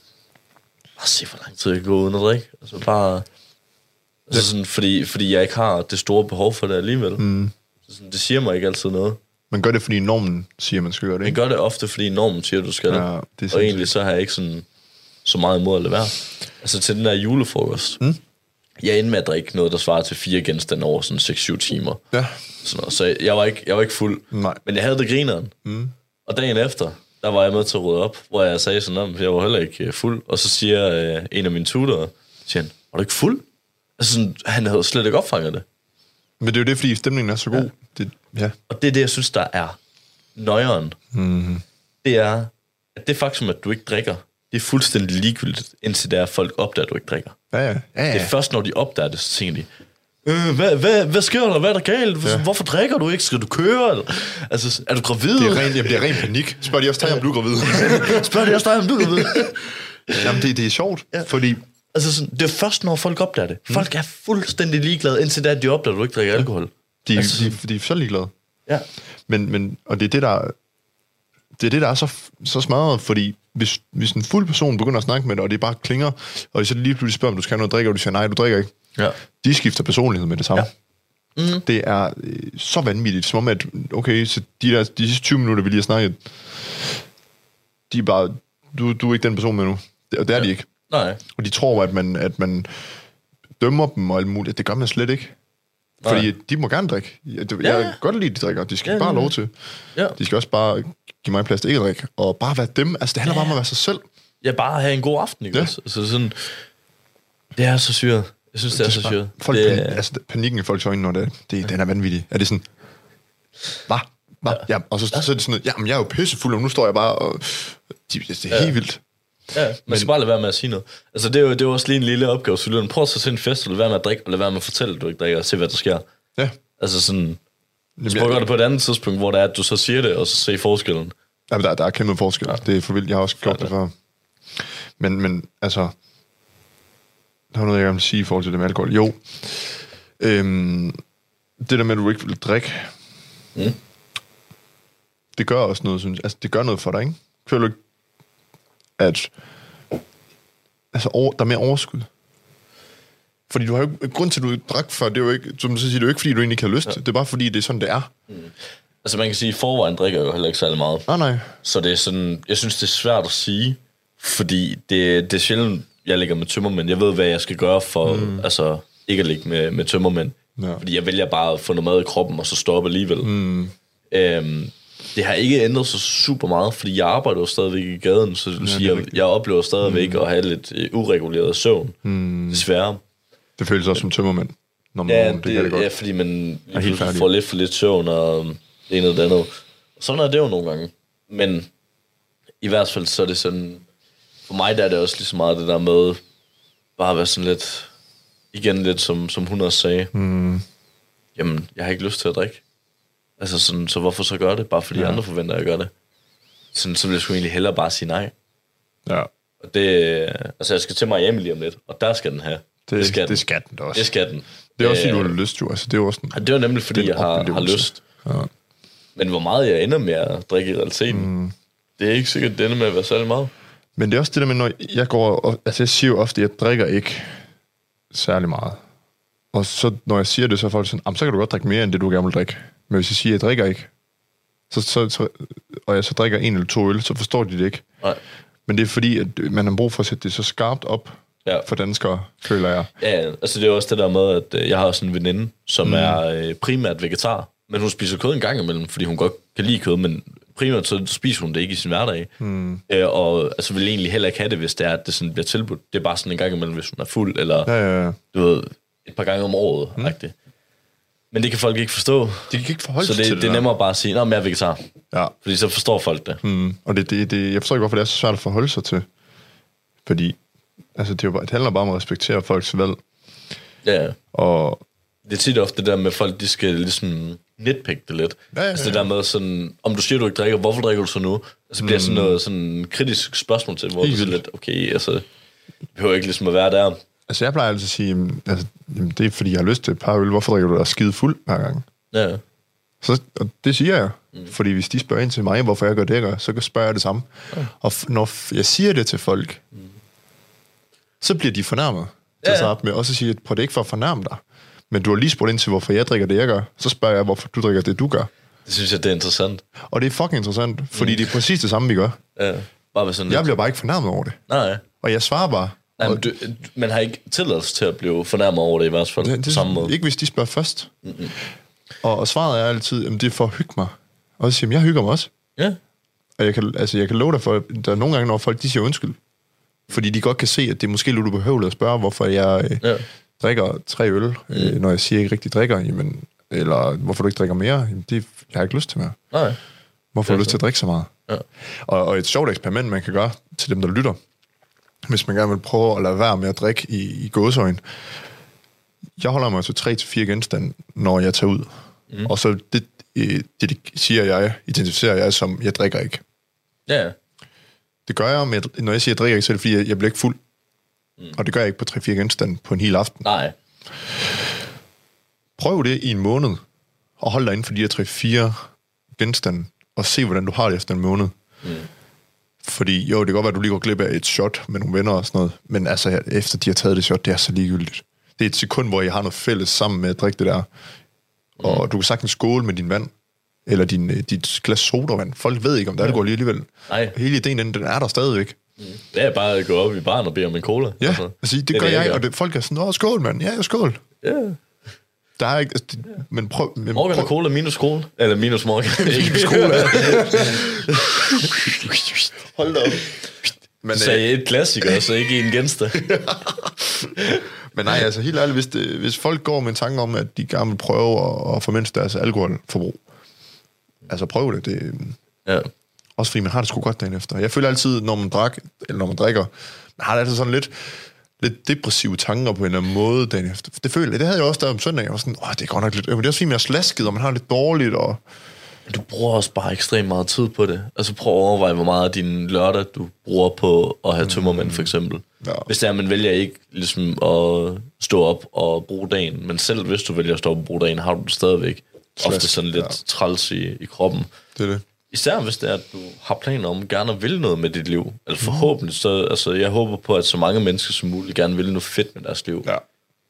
bare se, hvor lang tid jeg kan gå uden at drikke. Altså, bare... Altså, sådan, fordi, fordi jeg ikke har det store behov for det alligevel. Mm. Så sådan, det siger mig ikke altid noget. Man gør det, fordi normen siger, man skal gøre det. Jeg Ikke? gør det ofte, fordi normen siger, du skal Ja, det. det og sindssygt. egentlig så har jeg ikke sådan, så meget imod at lade være. Altså til den der julefrokost. Mm. Jeg endte med at drikke noget, der svarer til fire genstande over sådan 6-7 timer. Ja. Sådan noget. Så jeg var ikke, jeg var ikke fuld. Nej. Men jeg havde det grineren. Mm. Og dagen efter, der var jeg med til at rydde op, hvor jeg sagde sådan, om jeg var heller ikke øh, fuld. Og så siger øh, en af mine tutorer, siger han, var du ikke fuld? Altså sådan, han havde slet ikke opfanget det. Men det er jo det, fordi stemningen er så god. Ja. Det, ja. Og det er det, jeg synes, der er nøjeren. Mm. Det er, at det faktum, at du ikke drikker, det er fuldstændig ligegyldigt, indtil der er folk opdager, at du ikke drikker. Ja, ja. ja, ja. Det er først, når de opdager det, så tænker de, øh, hvad, hvad, hvad sker der? Hvad er der galt? Ja. Hvorfor drikker du ikke? Skal du køre? Eller? Altså, er du gravid? Det er ren, jamen, det er ren panik. Spørg de også dig, om du er gravid. *laughs* Spørg det også dig, om du er gravid. *laughs* jamen, det, det er sjovt, ja. fordi altså, sådan, det er først, når folk opdager det. Folk er fuldstændig ligeglade, indtil da, de opdager, at du ikke drikker alkohol. de, Altså- de, de er så ligeglade. Ja. Men, men, og det er det, der, det er det, der er så, så smadret, fordi hvis, hvis en fuld person begynder at snakke med dig, og det bare klinger, og de så lige pludselig spørger, om du skal have noget at drikke, og du siger, nej, du drikker ikke. Ja. De skifter personlighed med det samme. Ja. Mm. Det er øh, så vanvittigt, som om at, okay, så de, der, de sidste 20 minutter, vi lige har snakket, de er bare, du, du er ikke den person med nu. Og det er ja. de ikke. Nej. Og de tror, at man, at man dømmer dem og alt muligt. Det gør man slet ikke. Fordi Nej. de må gerne drikke. Jeg, jeg Ja. kan godt lide, at de drikker. De skal Ja, ja, bare ja, have ja. lov til. Ja. De skal også bare give mig plads til ikke at drikke. Og bare være dem. Altså, det handler Ja. bare om at være sig selv. Ja, bare have en god aften, ikke Ja. også? Altså sådan, det er så syret. Jeg synes, det er så syret. Folk, det, det, altså, panikken i folks øjne, når det, det, den er vanvittig. Er det sådan, hvad? Hvad? Ja. ja. Og så, så er det sådan noget, jamen jeg er jo pissefuld, og nu står jeg bare og... De, det er Ja. helt vildt. Ja, man skal bare lade være med at sige noget. Altså, det er jo, det er jo også lige en lille opgave. Så lytteren, prøv at tage til en fest, og lade være med at drikke, og lade være med at fortælle, at du ikke drikker, og se, hvad der sker. Ja. Altså sådan, Jamen, så prøv at gøre det på et andet tidspunkt, hvor det er, at du så siger det, og så se forskellen. Jamen, der, der er kæmpe forskel. Ja. Det er for vildt. Jeg har også gjort Ja. det før. Men, men altså... Der var noget, jeg gerne vil sige i forhold til det med alkohol. Jo. Øhm, det der med, at du ikke vil drikke, Mm. det gør også noget, synes jeg. Altså, det gør noget for dig, ikke? Føler du ikke, at altså, over, der er mere overskud? Fordi du har jo ikke, grund til, at du drak før, det er jo ikke, som du siger, det er jo ikke, fordi du egentlig ikke har lyst. Ja. Det er bare fordi, det er sådan, det er. Altså, man kan sige, at i forvejen drikker jeg jo heller ikke særlig meget. Nej, nej. Så det er sådan, jeg synes, det er svært at sige, fordi det, det er sjældent, jeg ligger med tømmermænd. Jeg ved, hvad jeg skal gøre for, mm. altså, ikke at ligge med, med tømmermænd. Ja. Fordi jeg vælger bare at få noget mad i kroppen, og så stoppe alligevel. Mm. Øhm, det har ikke ændret sig super meget, fordi jeg arbejder jo stadigvæk i gaden, så vil sige, jeg, jeg oplever stadigvæk mm. at have lidt øh, ureguleret søvn, mm. desværre. Det føles også som tømmermænd. Når man, Ja, det, det, det, kan det godt. ja, fordi man får lidt for lidt søvn, og det ene og det andet. Sådan er det jo nogle gange. Men i hvert fald, så er det sådan... For mig der er det også lige så meget det der med, bare at være sådan lidt... Igen lidt, som, som hun også sagde. Mm. Jamen, jeg har ikke lyst til at drikke. Altså sådan, så hvorfor så gøre det? Bare fordi ja. andre forventer, at jeg gør det. Sådan, så vil jeg sgu egentlig hellere bare sige nej. Ja. Og det, altså jeg skal til Miami lige om lidt, og der skal den have. Det, det skal den. det skal den da også. Det skal den. Det er også, fordi Øh, du har lyst, jo. Altså, det er også en, det var nemlig, fordi jeg har, har lyst. Ja. Men hvor meget jeg ender med at drikke i realiteten, mm. det er ikke sikkert, det ender med at være særlig meget. Men det er også det der med, når jeg går... Og, altså, jeg siger jo ofte, at jeg drikker ikke særlig meget. Og så, når jeg siger det, så er folk sådan, "Jamen, så kan du godt drikke mere, end det du gerne vil drikke. Men hvis jeg siger, at jeg drikker ikke, så, så, så, og jeg så drikker en eller to øl, så forstår de det ikke. Nej. Men det er fordi, at man har brug for at sætte det så skarpt op Ja. for danskere, føler jeg. Ja, altså det er også det der med, at øh, jeg har også en veninde, som mm. er øh, primært vegetar, men hun spiser kød en gang imellem, fordi hun godt kan lide kød, men primært så spiser hun det ikke i sin hverdag. Mm. Øh, og altså vil egentlig heller ikke have det, hvis det er, at det sådan bliver tilbudt. Det er bare sådan en gang imellem, hvis hun er fuld, eller Ja, ja, ja. du ved, et par gange om året. Mm. Men det kan folk ikke forstå. De kan ikke forholde Så sig det, til det er nemmere bare at sige, at jeg er vegetar. Ja. Fordi så forstår folk det. Mm. Og det, det, det, jeg forstår ikke, hvorfor det er så svært at forholde sig til. Fordi altså, det, er jo bare, det handler bare om at respektere folks valg. Ja, Og det er tit ofte det der med, at folk de skal ligesom nitpick det lidt. Ja, ja, Altså det ja. der med sådan, om du siger, du ikke drikker, hvorfor drikker du så nu? Altså bliver sådan noget sådan kritisk spørgsmål til, hvor Mm. Helt du er vildt. lidt, okay, altså, det behøver ikke ligesom at være der. Altså, jeg plejer altid at sige, altså, jamen, det er fordi, jeg har lyst til et par øl. Hvorfor drikker du dig skide fuld hver gang? Ja, Så, og det siger jeg. Mm. Fordi hvis de spørger ind til mig, hvorfor jeg gør det, jeg gør, så kan spørge jeg det samme. Ja. Og når jeg siger det til folk, mm. så bliver de fornærmet til Ja, at starte med. Og så siger jeg, det er ikke for at fornærme dig. Men du har lige spurgt ind til, hvorfor jeg drikker det, jeg gør. Så spørger jeg, hvorfor du drikker det, du gør. det Det synes jeg, det er interessant. Og det er fucking interessant, fordi mm. det er præcis det samme, vi gør. Ja. Bare med sådan Jeg lidt... bliver bare ikke fornærmet over det. Nej, Og jeg svarer bare. Nej, men du, man har ikke tilladelse til at blive fornærmet over det i hvert fald. Det, på det, samme måde. Ikke hvis de spørger først. Mm-hmm. Og, og svaret er altid, at det er for at hygge mig. Og så siger jeg, jeg hygger mig også. Ja. Og jeg kan, altså, jeg kan love dig for, at der er nogle gange, når folk de siger undskyld. Fordi de godt kan se, at det er måske lidt ubehøveligt at spørge, hvorfor jeg øh, Ja. drikker tre øl, mm. øh, når jeg siger, at jeg ikke rigtig drikker. Jamen, eller hvorfor du ikke drikker mere. Jamen, det, jeg har ikke lyst til mere. Nej. Hvorfor har du lyst til at drikke så meget? Ja. Og, og et sjovt eksperiment, man kan gøre til dem, der lytter, hvis man gerne vil prøve at lade være med at drikke i, i gåsøjen. Jeg holder mig til tre til fire genstande, når jeg tager ud. Mm. Og så det, øh, det, det siger jeg, identificerer jeg som, jeg drikker ikke. Ja, ja. Det gør jeg, med, når jeg siger, jeg drikker ikke, så er det fordi, jeg, jeg bliver ikke fuld. Mm. Og det gør jeg ikke på tre fire genstande på en hel aften. Nej. Prøv det i en måned, og hold dig inden for de her tre fire genstande, og se, hvordan du har det efter en måned. Mm. Fordi jo, det kan godt være, at du lige går glip af et shot med nogle venner og sådan noget, men altså, efter de har taget det shot, det er så ligegyldigt. Det er et sekund, hvor I har noget fælles sammen med at drikke det der. Og Mm. du kan sagtens skåle med din vand, eller din, øh, dit glas sodavand. Folk ved ikke, om der er alkohol lige alligevel. Nej. Hele ideen, den, den er der stadigvæk. Det er bare at gå op i baren og bede om en cola. Ja, altså, altså, det, det gør jeg, og det, folk er sådan, åh, skål, mand. Ja, skål. Ja. Der er ikke, altså, men prøv, men Morgan prøv, og cola minus cola. Eller minus Morgan. *laughs* Minus cola. *laughs* Hold da op. Men, Så øh, sagde et klassiker, *laughs* så ikke en genstand. men nej, altså helt ærligt, hvis, det, hvis folk går med en tanke om, at de gerne vil prøve at, at formindske deres alkoholforbrug, altså prøv det. det ja. også fordi man har det sgu godt dagen efter. Jeg føler altid, når man drak, eller når man drikker, man har det altid sådan lidt, lidt depressive tanker på en eller anden måde dagen efter. Det føler jeg, det havde jeg også der om søndag. Jeg var sådan, åh, det er godt nok lidt, men det er også fordi, man er slasket, og man har lidt dårligt, og Du bruger også bare ekstremt meget tid på det. Altså prøv at overveje, hvor meget af din lørdag, du bruger på at have tømmermænd, for eksempel. Ja. Hvis det er, man vælger ikke ligesom at stå op og bruge dagen, men selv hvis du vælger at stå op og bruge dagen, har du det stadigvæk ofte Slask, sådan lidt ja. træls i, i kroppen. det er det. Især hvis det er, at du har planer om gerne at ville noget med dit liv. Eller forhåbentlig, så altså, jeg håber på, at så mange mennesker som muligt gerne vil noget fedt med deres liv. Ja.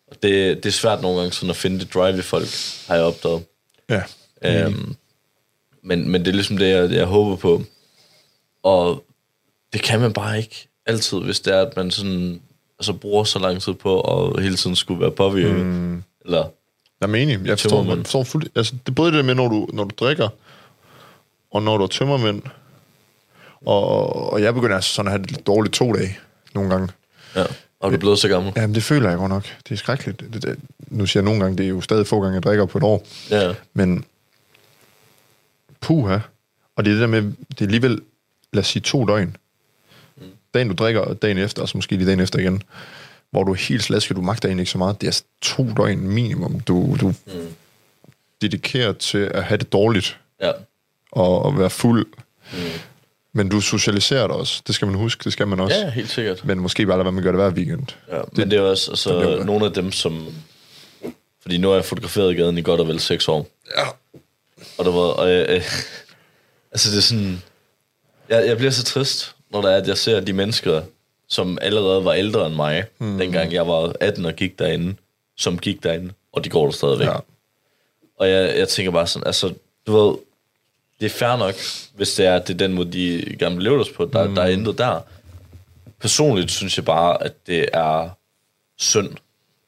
Og det, det er svært nogle gange sådan at finde det drive i folk, har jeg opdaget. Ja. Øhm, men, men det er ligesom det, jeg, jeg håber på. Og det kan man bare ikke altid, hvis det er, at man sådan, altså, bruger så lang tid på at hele tiden skulle være påvirket. Mm. Eller, Jeg er enig. Jeg forstår, jeg forstår fuldt. Altså, det er både det med, når du, når du drikker, og når du er tømmermænd. Og, og jeg begynder altså sådan at have det lidt dårligt to dage, nogle gange. ja. Og du er blevet så gammel. Jamen, det føler jeg godt nok. Det er skrækkeligt. Det, det, nu siger jeg nogle gange, det er jo stadig få gange, jeg drikker på et år. Ja. Men puha. Og det er det der med, det er alligevel, lad os sige to døgn. Dagen du drikker, og dagen efter, og så måske lige dagen efter igen, hvor du er helt slasket, du magter egentlig ikke så meget. Det er altså to døgn minimum, du, du mm. dedikerer til at have det dårligt, ja. Og, og være fuld. Mm. Men du socialiserer dig også. Det skal man huske, det skal man også. Ja, helt sikkert. Men måske bare lade være med at gøre det hver weekend. Ja, men det er også det altså, det. nogle af dem, som... Fordi nu har jeg fotograferet i gaden i godt og vel seks år. Ja. Og der var... Og jeg, øh, *laughs* altså, det er sådan... Jeg, jeg bliver så trist, når der er, at jeg ser de mennesker, som allerede var ældre end mig, mm. dengang jeg var 18 og gik derinde, som gik derinde, og de går der stadigvæk. Ja. Og jeg, jeg tænker bare sådan, altså, du ved, det er fair nok, hvis det er, det er den måde, de gerne vil leve deres på. Der, mm. der er intet der. Personligt synes jeg bare, at det er synd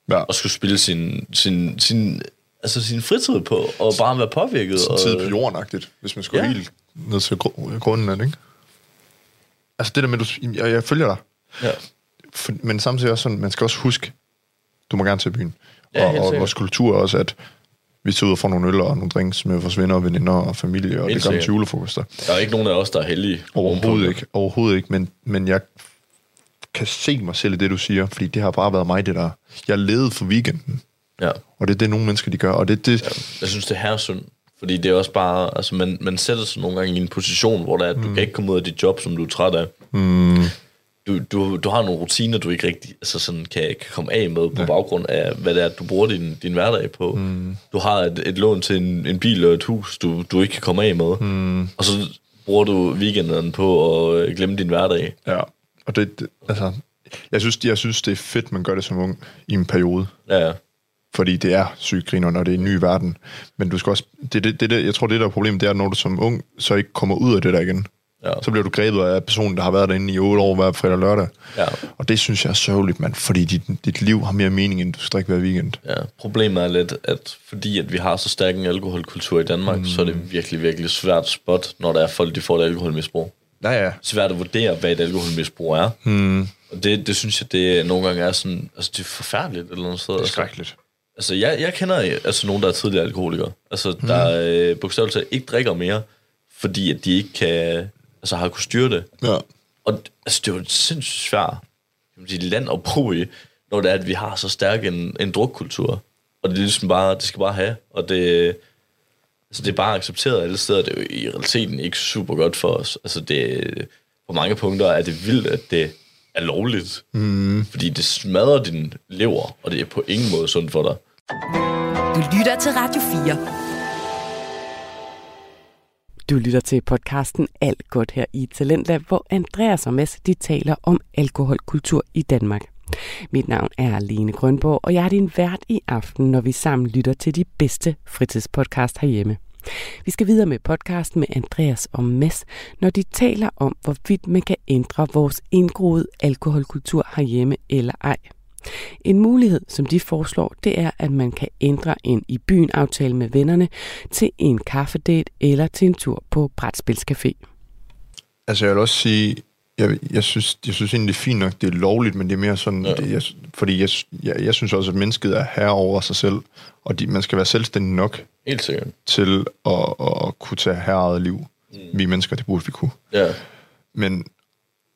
Ja. at skulle spille sin, sin, sin, altså sin fritid på, og bare være påvirket. Sådan og, tid på jorden hvis man skulle Ja. helt ned til gru- grunden af det, ikke? Altså det der med, du, jeg, jeg følger dig, Ja. for, men samtidig også sådan, man skal også huske, du må gerne til byen. Ja, og, og vores kultur også, at vi tager ud og får nogle øl og nogle drinks med vores venner og veninder og familie, og Helt det gør vi til julefrokoster. Der er ikke nogen af os, der er heldige. Overhovedet ikke, overhovedet ikke, men, men jeg kan se mig selv i det, du siger, fordi det har bare været mig, det der. Jeg levede for weekenden, Ja. og det er det, nogle mennesker, de gør, og det, det, Jeg synes, det er synd. Fordi det er også bare, altså man, man sætter sig nogle gange i en position, hvor der er, at du mm. kan ikke komme ud af dit job, som du er træt af. Mm. Du, du, du har nogle rutiner, du ikke rigtig altså sådan kan, kan komme af med på ja. baggrund af, hvad det er, du bruger din, din hverdag på. Mm. Du har et, et lån til en, en bil og et hus, du, du ikke kan komme af med. Mm. Og så bruger du weekenden på at øh, glemme din hverdag. Ja, og det, det altså, jeg synes, jeg synes, det er fedt, man gør det som ung i en periode. Ja, fordi det er sygt griner, når det er en ny verden. Men du skal også, det, det, det, det, jeg tror, det der er problemet, det er, når du som ung så ikke kommer ud af det der igen. Ja. Så bliver du grebet af personen, der har været derinde i otte år hver fredag og lørdag. Ja. Og det synes jeg er sørgeligt, mand, fordi dit, dit liv har mere mening, end du skal drikke hver weekend. Ja, problemet er lidt, at fordi at vi har så stærk en alkoholkultur i Danmark, mm. så er det virkelig, virkelig svært spot, når der er folk, de får et alkoholmisbrug. Ja, ja. Svært at vurdere, hvad et alkoholmisbrug er. Mm. Og det, det synes jeg, det nogle gange er sådan, altså det er forfærdeligt et eller andet sted. Det er Altså, skrækkeligt. altså jeg, jeg kender altså nogen, der er tidligere alkoholikere. Altså der øh, bogstaveligt ikke drikker mere, fordi at de ikke kan, altså har kunnet styre det. Ja. Og altså, det er jo et sindssygt svært kan man sige, land at bo i, når det er, at vi har så stærk en, en drukkultur. Og det er ligesom bare, det skal bare have. Og det, altså, det er bare accepteret alle steder. Det er jo i realiteten ikke super godt for os. Altså, det, på mange punkter er det vildt, at det er lovligt. Mm. Fordi det smadrer din lever, og det er på ingen måde sundt for dig. Du lytter til Radio 4. Du lytter til podcasten Alt godt her i Talentlab, hvor Andreas og Mads de taler om alkoholkultur i Danmark. Mit navn er Lene Grønborg, og jeg er din vært i aften, når vi sammen lytter til de bedste fritidspodcast herhjemme. Vi skal videre med podcasten med Andreas og Mads, når de taler om, hvorvidt man kan ændre vores indgroede alkoholkultur herhjemme eller ej. En mulighed, som de foreslår, det er, at man kan ændre en i byen aftale med vennerne til en kaffedate eller til en tur på Brætspilscafé. Altså, jeg vil også sige, jeg, jeg, synes, jeg synes egentlig, det er fint nok, det er lovligt, men det er mere sådan, ja. det, jeg, fordi jeg, jeg, jeg synes også, at mennesket er herre over sig selv, og de, man skal være selvstændig nok Helt sikkert. til at, at kunne tage herre liv. Mm. Vi mennesker, det burde vi kunne. Ja. Men,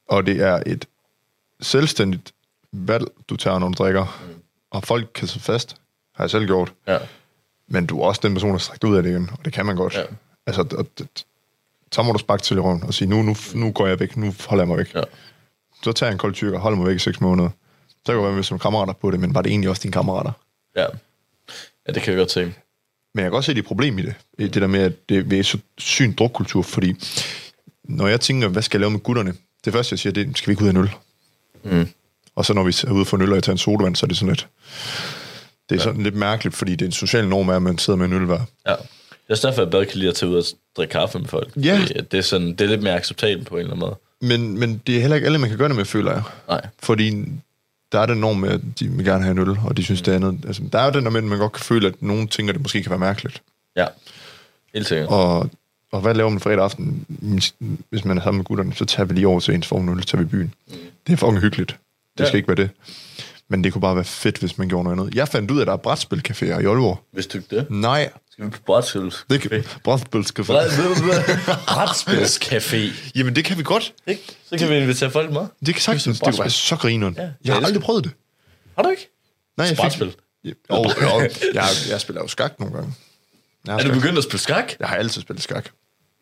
og det er et selvstændigt valg, du tager, når du drikker. Mm. Og folk kan sidde fast, har jeg selv gjort. Ja. Men du er også den person, der strækker ud af det igen, og det kan man godt. Ja. Altså, og, så må du sparke til i røven og sige, nu, nu, nu går jeg væk, nu holder jeg mig væk. Ja. Så tager jeg en kold og holder mig væk i seks måneder. Så kan jeg være med som kammerater på det, men var det egentlig også dine kammerater? Ja. Ja, det kan jeg godt se. Men jeg kan også se, det er et problem i det. Det der med, at det er så syn drukkultur, fordi når jeg tænker, hvad skal jeg lave med gutterne? Det første, jeg siger, det er, skal vi ikke ud af en øl? Mm. Og så når vi er ude for en øl, og jeg tager en sodavand, så er det sådan lidt... Det er sådan lidt mærkeligt, fordi det er en social norm, at man sidder med en øl hver. Ja. Det er også derfor, jeg bedre kan lide at tage ud og drikke kaffe med folk. Ja. Fordi Det er, sådan, det er lidt mere acceptabelt på en eller anden måde. Men, men det er heller ikke alle, man kan gøre det med, føler jeg. Nej. Fordi der er den norm med, at de vil gerne have en øl, og de synes, det er andet. Altså, der er jo den der med, at man godt kan føle, at nogen tænker, at det måske kan være mærkeligt. Ja. Helt sikkert. Og, og hvad laver man fredag aften? Hvis man er sammen med gutterne, så tager vi lige over til ens form 0, tager vi byen. Det er fucking hyggeligt. Det Ja. skal ikke være det. Men det kunne bare være fedt, hvis man gjorde noget andet. Jeg fandt ud af, at der er brætspilcaféer i Aalborg. Hvis du ikke det. Nej, Skal vi på brætspil? det kan brætspilscafé. *laughs* Brætspilscafé. Jamen, det kan vi godt. Ikke? Så kan vi invitere folk med. Det kan sagtens. Det kunne være så grineren. Ja, jeg jeg har aldrig prøvet det. Har du ikke? Nej, jeg Brætspil. Ja, Og, *laughs* og, jeg, jeg spiller jo skak nogle gange. Jeg har, Er du begyndt at spille skak? jeg har altid spillet skak.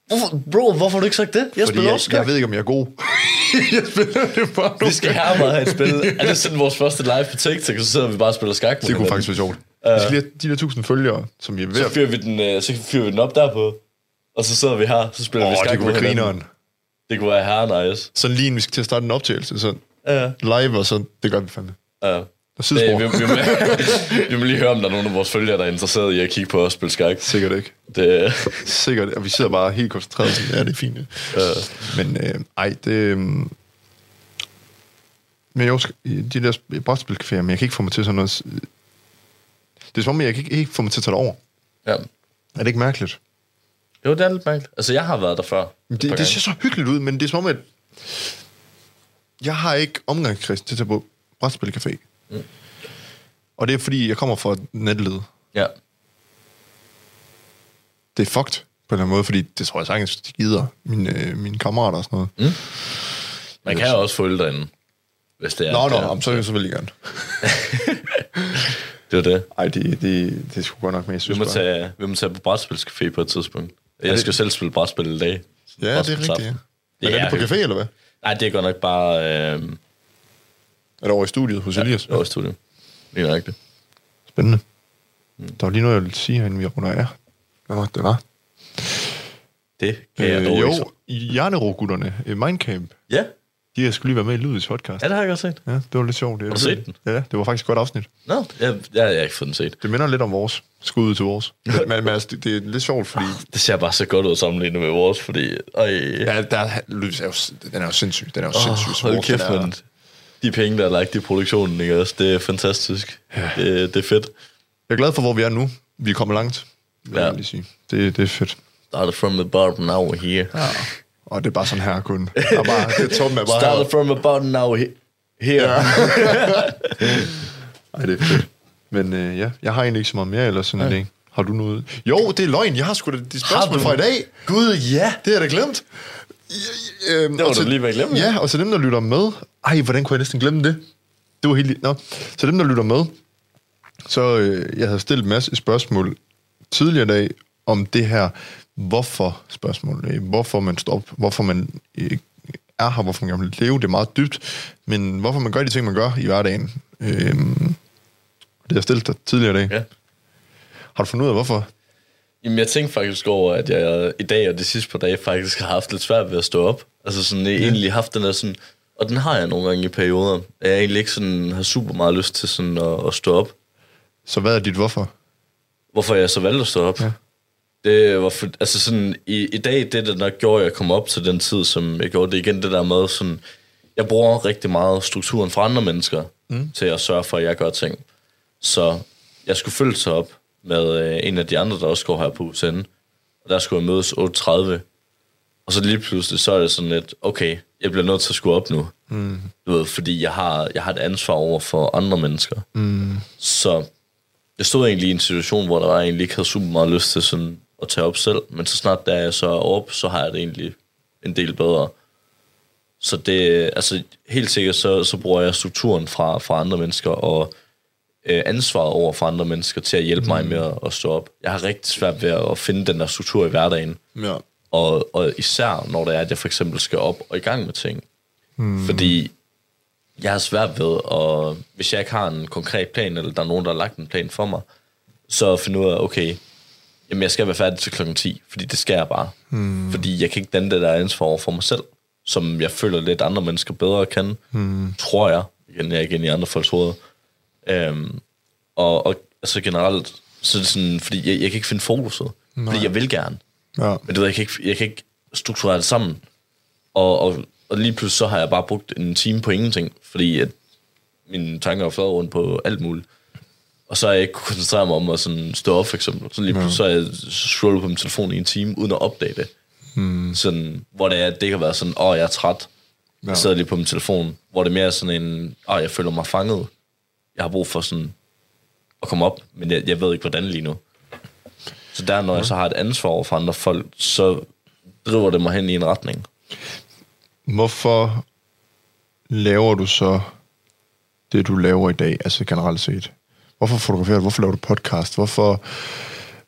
Hvorfor, bro, hvorfor har du ikke sagt det? Jeg Fordi spiller jeg, også skak. jeg ved ikke, om jeg er god. *laughs* jeg spiller det bare Vi nogle skal her meget have et spil. Er det sådan vores første live på TikTok, så sidder vi bare og spiller skak? med Det kunne hinanden? faktisk være sjovt. Vi skal lige have de der tusind følgere, som vi er ved Så fyrer vi den, øh, så fyrer vi den op derpå. Og så sidder vi her, så spiller Åh, vi skak det kunne med være grineren. Det kunne være her nice. Sådan lige inden vi skal til at starte en optagelse, så Ja, live, og så det gør vi fandme. ja. Og Det, sidespor. vi, vi, må, *laughs* vi må lige høre, om der er nogen af vores følgere, der er interesseret i at kigge på os spille skak. Sikkert ikke. Det, Sikkert. Og vi sidder bare helt koncentreret. Sådan, ja, det er fint. Ja. Men øh, ej, det... Øh, men jeg skal, de der brætspilcaféer, men jeg kan ikke få mig til sådan noget... Det er som om, jeg kan ikke, ikke få mig til at tage det over. ja. Er det ikke mærkeligt? Jo, det er lidt mærkeligt. Altså, jeg har været der før. et Det, det gange. ser så hyggeligt ud, men det er som om, at jeg har ikke omgangskreds til at tage på brætspilcafé. Mm. Og det er fordi, jeg kommer fra netled. Ja. Det er fucked på en eller anden måde, fordi det tror jeg sagtens, de gider mine, øh, mine kammerater og sådan noget. Mm. Man kan jo også følge derinde, hvis det er. Nå, nå, nå, så, så vil jeg gerne. det er *laughs* det. Ej, det, det, det sgu godt nok, men jeg Vi synes må, bare... tage, vi må tage på brætspilscafé på et tidspunkt. Jeg det- skal selv spille brætspil i dag. Ja, det er rigtigt, ja. Det Men er det på café, eller hvad? Nej, det er godt nok bare... Øh, Er det over i studiet hos Elias? over i studiet. Det er rigtigt. Spændende. Der var lige noget, jeg ville sige, inden vi runder af. Hvad var det, var? Det kan jeg Øh, dog jo, Hjernerå-gutterne, øh, Mindcamp. Ja, De har skulle lige være med i Lydets podcast. Ja, det har jeg godt set. Ja, det var lidt sjovt. Det, Har du set den? Ja, det var faktisk et godt afsnit. Nå, jeg, jeg, jeg har ikke fået den set. Det minder lidt om vores. Skud ud til vores. *laughs* Men, men altså, det, det, er lidt sjovt, fordi... Det ser bare så godt ud sammenlignet med vores, fordi... Øj, Ja, der, Lydets er jo, den er jo sindssyg. Den er jo oh, sindssyg. hold kæft, den er-. De penge, der er lagt i produktionen, ikke også? Det er fantastisk. Ja. Det, det er fedt. Jeg er glad for, hvor vi er nu. Vi er kommet langt, vil Ja. jeg lige sige. Det, det er fedt. Started from the bottom, now we're here. Ja. Og det er bare sådan her kun. Der er bare, det er er bare Started her. from the bottom, now we're here. Ja. *laughs* Ej, det er fedt. Men øh, ja, jeg har egentlig ikke så meget mere eller sådan dag. Har du noget? Jo, det er løgn. Jeg har sgu da de spørgsmål fra i dag. Gud, ja. Det har jeg da glemt. Øhm, Det var du lige ved at glemme. Ja, og til dem, der lytter med. Ej, hvordan kunne jeg næsten glemme det? Det var helt... Nå. Til dem, der lytter med. Så øh, jeg havde stillet en masse spørgsmål tidligere i dag om det her hvorfor spørgsmål. Øh, Hvorfor man står op, hvorfor man øh, er her, hvorfor man vil leve. Det er meget dybt, men hvorfor man gør de ting, man gør i hverdagen. Øh, det har jeg stillet dig tidligere i dag. Ja. Har du fundet ud af, hvorfor? Jamen, jeg tænkte faktisk over, at jeg i dag og de sidste par dage faktisk har haft lidt svært ved at stå op. Altså sådan, jeg egentlig haft den der sådan... Og den har jeg nogle gange i perioder. Jeg egentlig ikke sådan har super meget lyst til sådan at, at stå op. Så hvad er dit hvorfor? Hvorfor jeg så valgte at stå op? Ja. Det var for, altså sådan, i, i dag, det der nok gjorde, at jeg kom op til den tid, som jeg gjorde det igen, det der med sådan, jeg bruger rigtig meget strukturen fra andre mennesker, mm. til at sørge for, at jeg gør ting. Så jeg skulle følge sig op med øh, en af de andre, der også går her på USN, og der skulle jeg mødes 8.30, og så lige pludselig, så er det sådan lidt, okay, jeg bliver nødt til at skulle op nu. Mm. Du ved, fordi jeg har, jeg har et ansvar over for andre mennesker. Mm. Så jeg stod egentlig i en situation, hvor der var egentlig ikke havde super meget lyst til sådan at tage op selv, men så snart der jeg så er op, så har jeg det egentlig en del bedre. Så det, altså helt sikkert, så, så bruger jeg strukturen fra, fra andre mennesker, og øh, ansvaret over for andre mennesker til at hjælpe mm. mig med at, at stå op. Jeg har rigtig svært ved at finde den der struktur i hverdagen. Ja. Og, og især når det er, at jeg for eksempel skal op og i gang med ting. Mm. Fordi jeg har svært ved, at hvis jeg ikke har en konkret plan, eller der er nogen, der har lagt en plan for mig, så finde ud af, okay, jamen jeg skal være færdig til klokken 10, fordi det skal jeg bare. Mm. Fordi jeg kan ikke danne det der ansvar over for mig selv, som jeg føler lidt andre mennesker bedre kan, mm. tror jeg. Igen, jeg er inde i andre folks hoveder. Øhm, og, og altså generelt, så er det sådan, fordi jeg, jeg kan ikke finde fokuset. Nej. Fordi jeg vil gerne. Ja. Men du ved, jeg kan ikke, jeg kan ikke strukturere det sammen. Og, og, og lige pludselig så har jeg bare brugt en time på ingenting, fordi at mine tanker er flad rundt på alt muligt. Og så har jeg ikke kunne koncentrere mig om at sådan stå op, for eksempel. Så lige pludselig så har jeg scrollet på min telefon i en time, uden at opdage det. Hmm. Sådan, hvor det er, det kan være sådan, åh, jeg er træt. Ja. Jeg sidder lige på min telefon. Hvor det er mere sådan en, åh, jeg føler mig fanget. Jeg har brug for sådan at komme op, men jeg, jeg ved ikke, hvordan lige nu. Så der, når jeg så har et ansvar over for andre folk, så driver det mig hen i en retning. Hvorfor laver du så det, du laver i dag, altså generelt set? Hvorfor fotograferer du? Hvorfor laver du podcast? Hvorfor,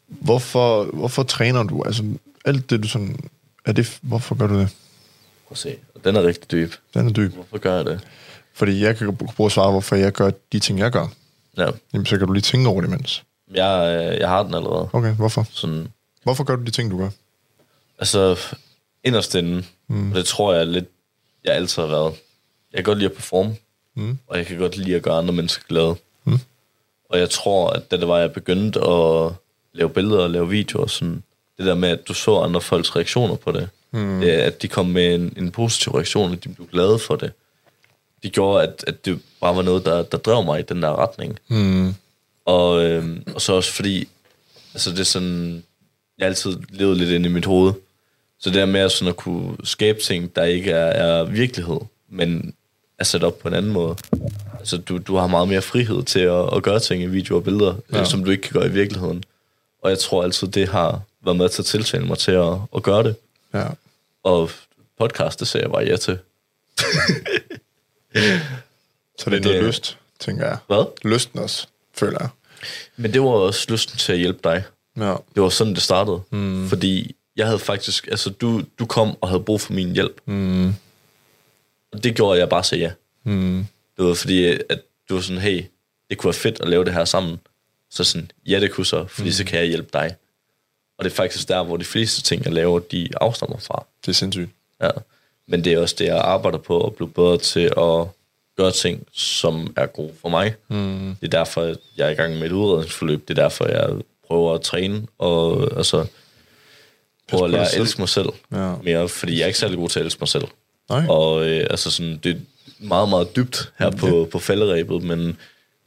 hvorfor, hvorfor træner du? Altså, alt det, du sådan... Er det, hvorfor gør du det? Prøv at se. Den er rigtig dyb. Den er dyb. Hvorfor gør jeg det? Fordi jeg kan bruge at svare, hvorfor jeg gør de ting, jeg gør. Ja. Jamen, så kan du lige tænke over det imens. Jeg, øh, jeg har den allerede. Okay, hvorfor? Sådan, Hvorfor gør du de ting, du gør? altså, inderst inde, mm. og det tror jeg lidt, jeg altid har været. Jeg kan godt lide at performe, mm. og jeg kan godt lide at gøre andre mennesker glade. Mm. Og jeg tror, at da det var, jeg begyndte at lave billeder og lave videoer, sådan, det der med, at du så andre folks reaktioner på det, mm. det, at de kom med en, en positiv reaktion, at de blev glade for det, det gjorde, at, at det bare var noget, der, der drev mig i den der retning. Mm. Og, øhm, og så også fordi, altså det er sådan, jeg altid levet lidt ind i mit hoved. Så det der med at, sådan at kunne skabe ting, der ikke er, er virkelighed, men er sat op på en anden måde. Altså du, du har meget mere frihed til at, at gøre ting i videoer og billeder, ja. som du ikke kan gøre i virkeligheden. Og jeg tror altid, det har været med til at tiltale mig til at, at gøre det. Ja. Og podcast, det sagde jeg bare ja til. *laughs* Så det er noget det- lyst, tænker jeg. Hvad? Lysten også, føler jeg. Men det var også lysten til at hjælpe dig. Ja. Det var sådan, det startede. Mm. Fordi jeg havde faktisk... Altså, du, du kom og havde brug for min hjælp. Mm. Og det gjorde, jeg bare sagde ja. Mm. Det var fordi, at du var sådan, hey, det kunne være fedt at lave det her sammen. Så sådan, ja, det kunne så, fordi mm. så kan jeg hjælpe dig. Og det er faktisk der, hvor de fleste ting, jeg laver, de afstammer fra. Det er sindssygt. Ja. Men det er også det, jeg arbejder på at blive bedre til at gøre ting, som er gode for mig. Mm. Det er derfor, jeg er i gang med et udredningsforløb. Det er derfor, jeg prøver at træne og altså, prøver at lære at elske mig selv Ja. mere, fordi jeg er ikke særlig god til at elske mig selv. Nej. Og øh, altså sådan, det er meget, meget dybt her på, på falderæbet, men,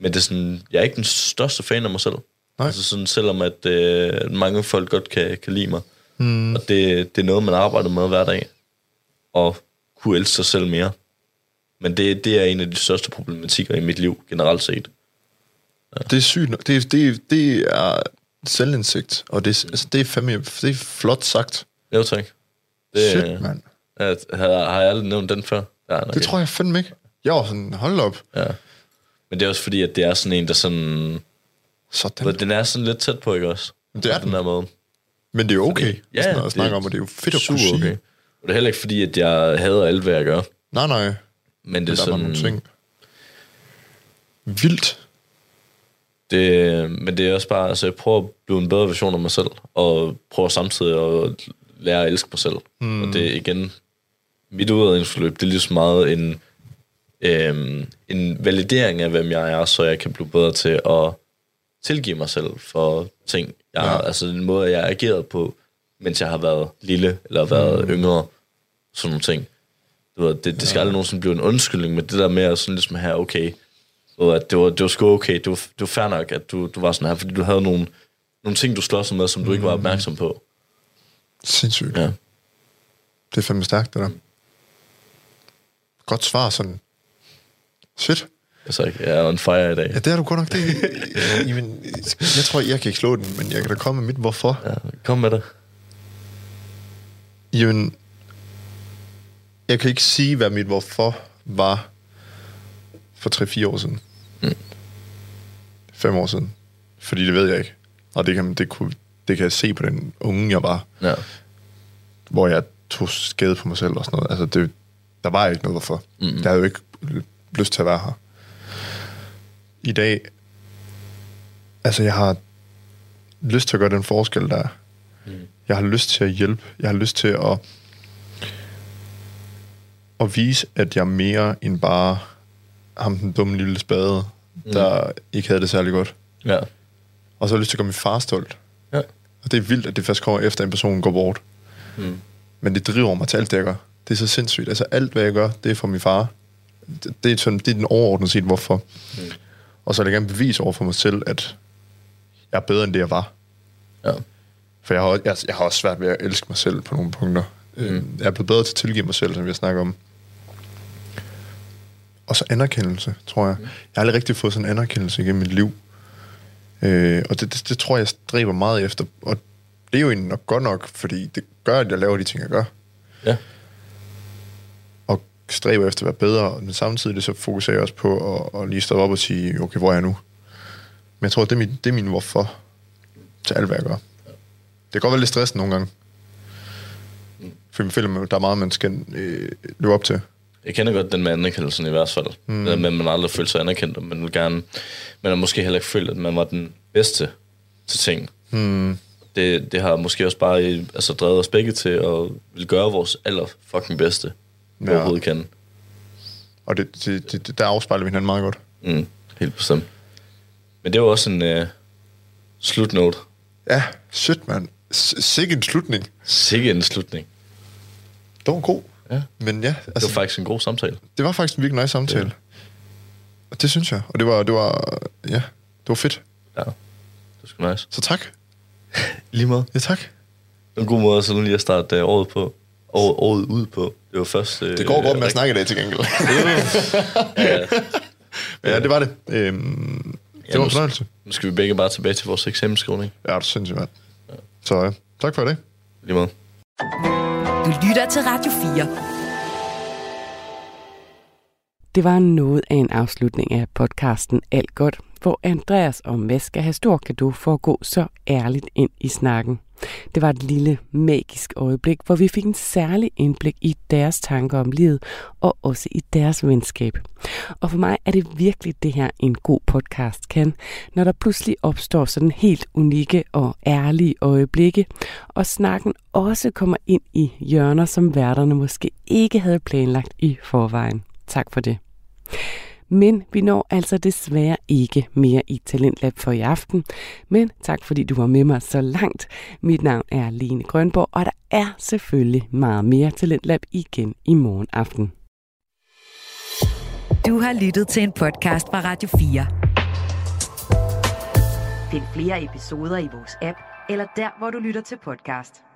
men det er sådan, jeg er ikke den største fan af mig selv. Nej. Altså sådan, selvom at øh, mange folk godt kan, kan lide mig. Mm. Og det, det er noget, man arbejder med hver dag. Og kunne elske sig selv mere. Men det, det er en af de største problematikker i mit liv, generelt set. Det er sygt. Det, det, det er selvindsigt, og det, altså, det, er fandme, det er flot sagt. Jo, tak. Det, Shit, mand. At, har, har jeg aldrig nævnt den før? Ja, Det tror jeg fandme ikke. Jeg var sådan, hold op. Ja. Men det er også fordi, at det er sådan en, der sådan... Sådan. Den, er sådan lidt tæt på, ikke også? Men det er På den. den der måde. Men det er jo okay Ja, sådan at snakke om, og det er jo fedt at kunne sige. okay. Og det er heller ikke fordi, at jeg hader alt, hvad jeg gør. Nej, nej. Men det er sådan... nogle ting. Vildt. Det, men det er også bare, altså jeg prøver at blive en bedre version af mig selv, og prøver samtidig at lære at elske mig selv. Mm. Og det er igen, mit udredningsforløb, det er lige så meget en, øhm, en validering af, hvem jeg er, så jeg kan blive bedre til at tilgive mig selv for ting. Jeg, ja. Altså den måde, jeg har ageret på, mens jeg har været lille, eller været mm. yngre, sådan nogle ting. Du ved, det, det skal ja. aldrig nogensinde blive en undskyldning, men det der med at sådan ligesom her, okay, og at det var, det var sgu okay, det var, det var fair nok, at du, du var sådan her, fordi du havde nogle, nogle ting, du slås med, som du ikke var opmærksom på. Sindssygt. Ja. Det er fandme stærkt, det der. Godt svar, sådan. Shit. Altså, jeg er on fire i dag. Ja, det er du godt nok. Det, *laughs* Jamen, jeg tror, jeg kan ikke slå den, men jeg kan da komme med mit hvorfor. Ja, kom med det. Jamen, jeg kan ikke sige, hvad mit hvorfor var for 3-4 år siden. Mm. 5 år siden. Fordi det ved jeg ikke. Og det kan, det, kunne, det kan jeg se på den unge, jeg var, Ja. hvor jeg tog skade på mig selv og sådan noget. Altså, det, der var ikke noget hvorfor. Mm. Jeg havde jo ikke lyst til at være her. I dag, altså jeg har lyst til at gøre den forskel, der er. Mm. Jeg har lyst til at hjælpe. Jeg har lyst til at at vise, at jeg er mere end bare ham den dumme lille spade, der ikke havde det særlig godt. Ja. Og så har jeg lyst til at gøre min far stolt. Ja. Og det er vildt, at det først kommer efter, en person går bort. Mm. Men det driver mig til alt det, jeg gør. Det er så sindssygt. Altså alt, hvad jeg gør, det er for min far. Det, det, er, sådan, det er den overordnede set, hvorfor. Mm. Og så vil jeg gerne bevise over for mig selv, at jeg er bedre, end det, jeg var. Ja. For jeg har, også- jeg, jeg har også svært ved at elske mig selv på nogle punkter. Mm. Jeg er blevet bedre til at tilgive mig selv, som vi har snakket om. Og så anerkendelse, tror jeg. Jeg har aldrig rigtig fået sådan en anerkendelse igennem mit liv. Øh, og det, det, det tror jeg, jeg stræber meget efter. Og det er jo egentlig nok godt nok, fordi det gør, at jeg laver de ting, jeg gør. Ja. Og stræber efter at være bedre, men samtidig så fokuserer jeg også på at, at lige stoppe op og sige, okay, hvor er jeg nu? Men jeg tror, det er min, det er min hvorfor til alt, hvad jeg gør. Det kan godt være lidt stressende nogle gange. For jeg føler, der er meget, man skal øh, løbe op til. Jeg kender godt den med anerkendelsen i hvert fald. Mm. Det med, at man aldrig følte sig anerkendt, og man vil gerne... Man har måske heller ikke følt, at man var den bedste til ting. Mm. Det, det har måske også bare altså, drevet os begge til at vil gøre vores aller fucking bedste, Ja. overhovedet kan. Og det, det, det, der afspejler vi hinanden meget godt. Mm. Helt bestemt. Men det var også en uh, slutnote. Ja, shit, mand. Sikke en slutning. Sikke en slutning. Det var god. Ja. Men ja, Det var altså, faktisk en god samtale. det var faktisk en virkelig nice samtale. Ja. Og det synes jeg. Og det var, det var, ja, det var fedt. Ja. Det var sgu nice. Så tak. *laughs* Lige måde. Ja, tak. En god måde sådan lige at starte uh, året på. Året, året ud på. Det var først... Uh, Det går godt med at snakke i dag til gengæld. *laughs* ja. *laughs* Ja, det var det. Øhm, det Ja, var nu- en fornøjelse. Nu skal vi begge bare tilbage til vores eksamensskrivning. Ja, det er sindssygt, mand. Så ja, tak for det. Lige måde. Du lytter til Radio 4. Det var noget af en afslutning af podcasten Alt Godt, hvor Andreas og Mads skal have stor gave for at gå så ærligt ind i snakken. Det var et lille magisk øjeblik, hvor vi fik en særlig indblik i deres tanker om livet og også i deres venskab. Og for mig er det virkelig det her en god podcast kan, når der pludselig opstår sådan helt unikke og ærlige øjeblikke, og snakken også kommer ind i hjørner, som værterne måske ikke havde planlagt i forvejen. Tak for det. Men vi når altså desværre ikke mere i Talentlab for i aften. Men tak fordi du var med mig så langt. Mit navn er Lene Grønborg, og der er selvfølgelig meget mere Talentlab igen i morgen aften. Du har lyttet til en podcast fra Radio 4. Find flere episoder i vores app, eller der, hvor du lytter til podcast.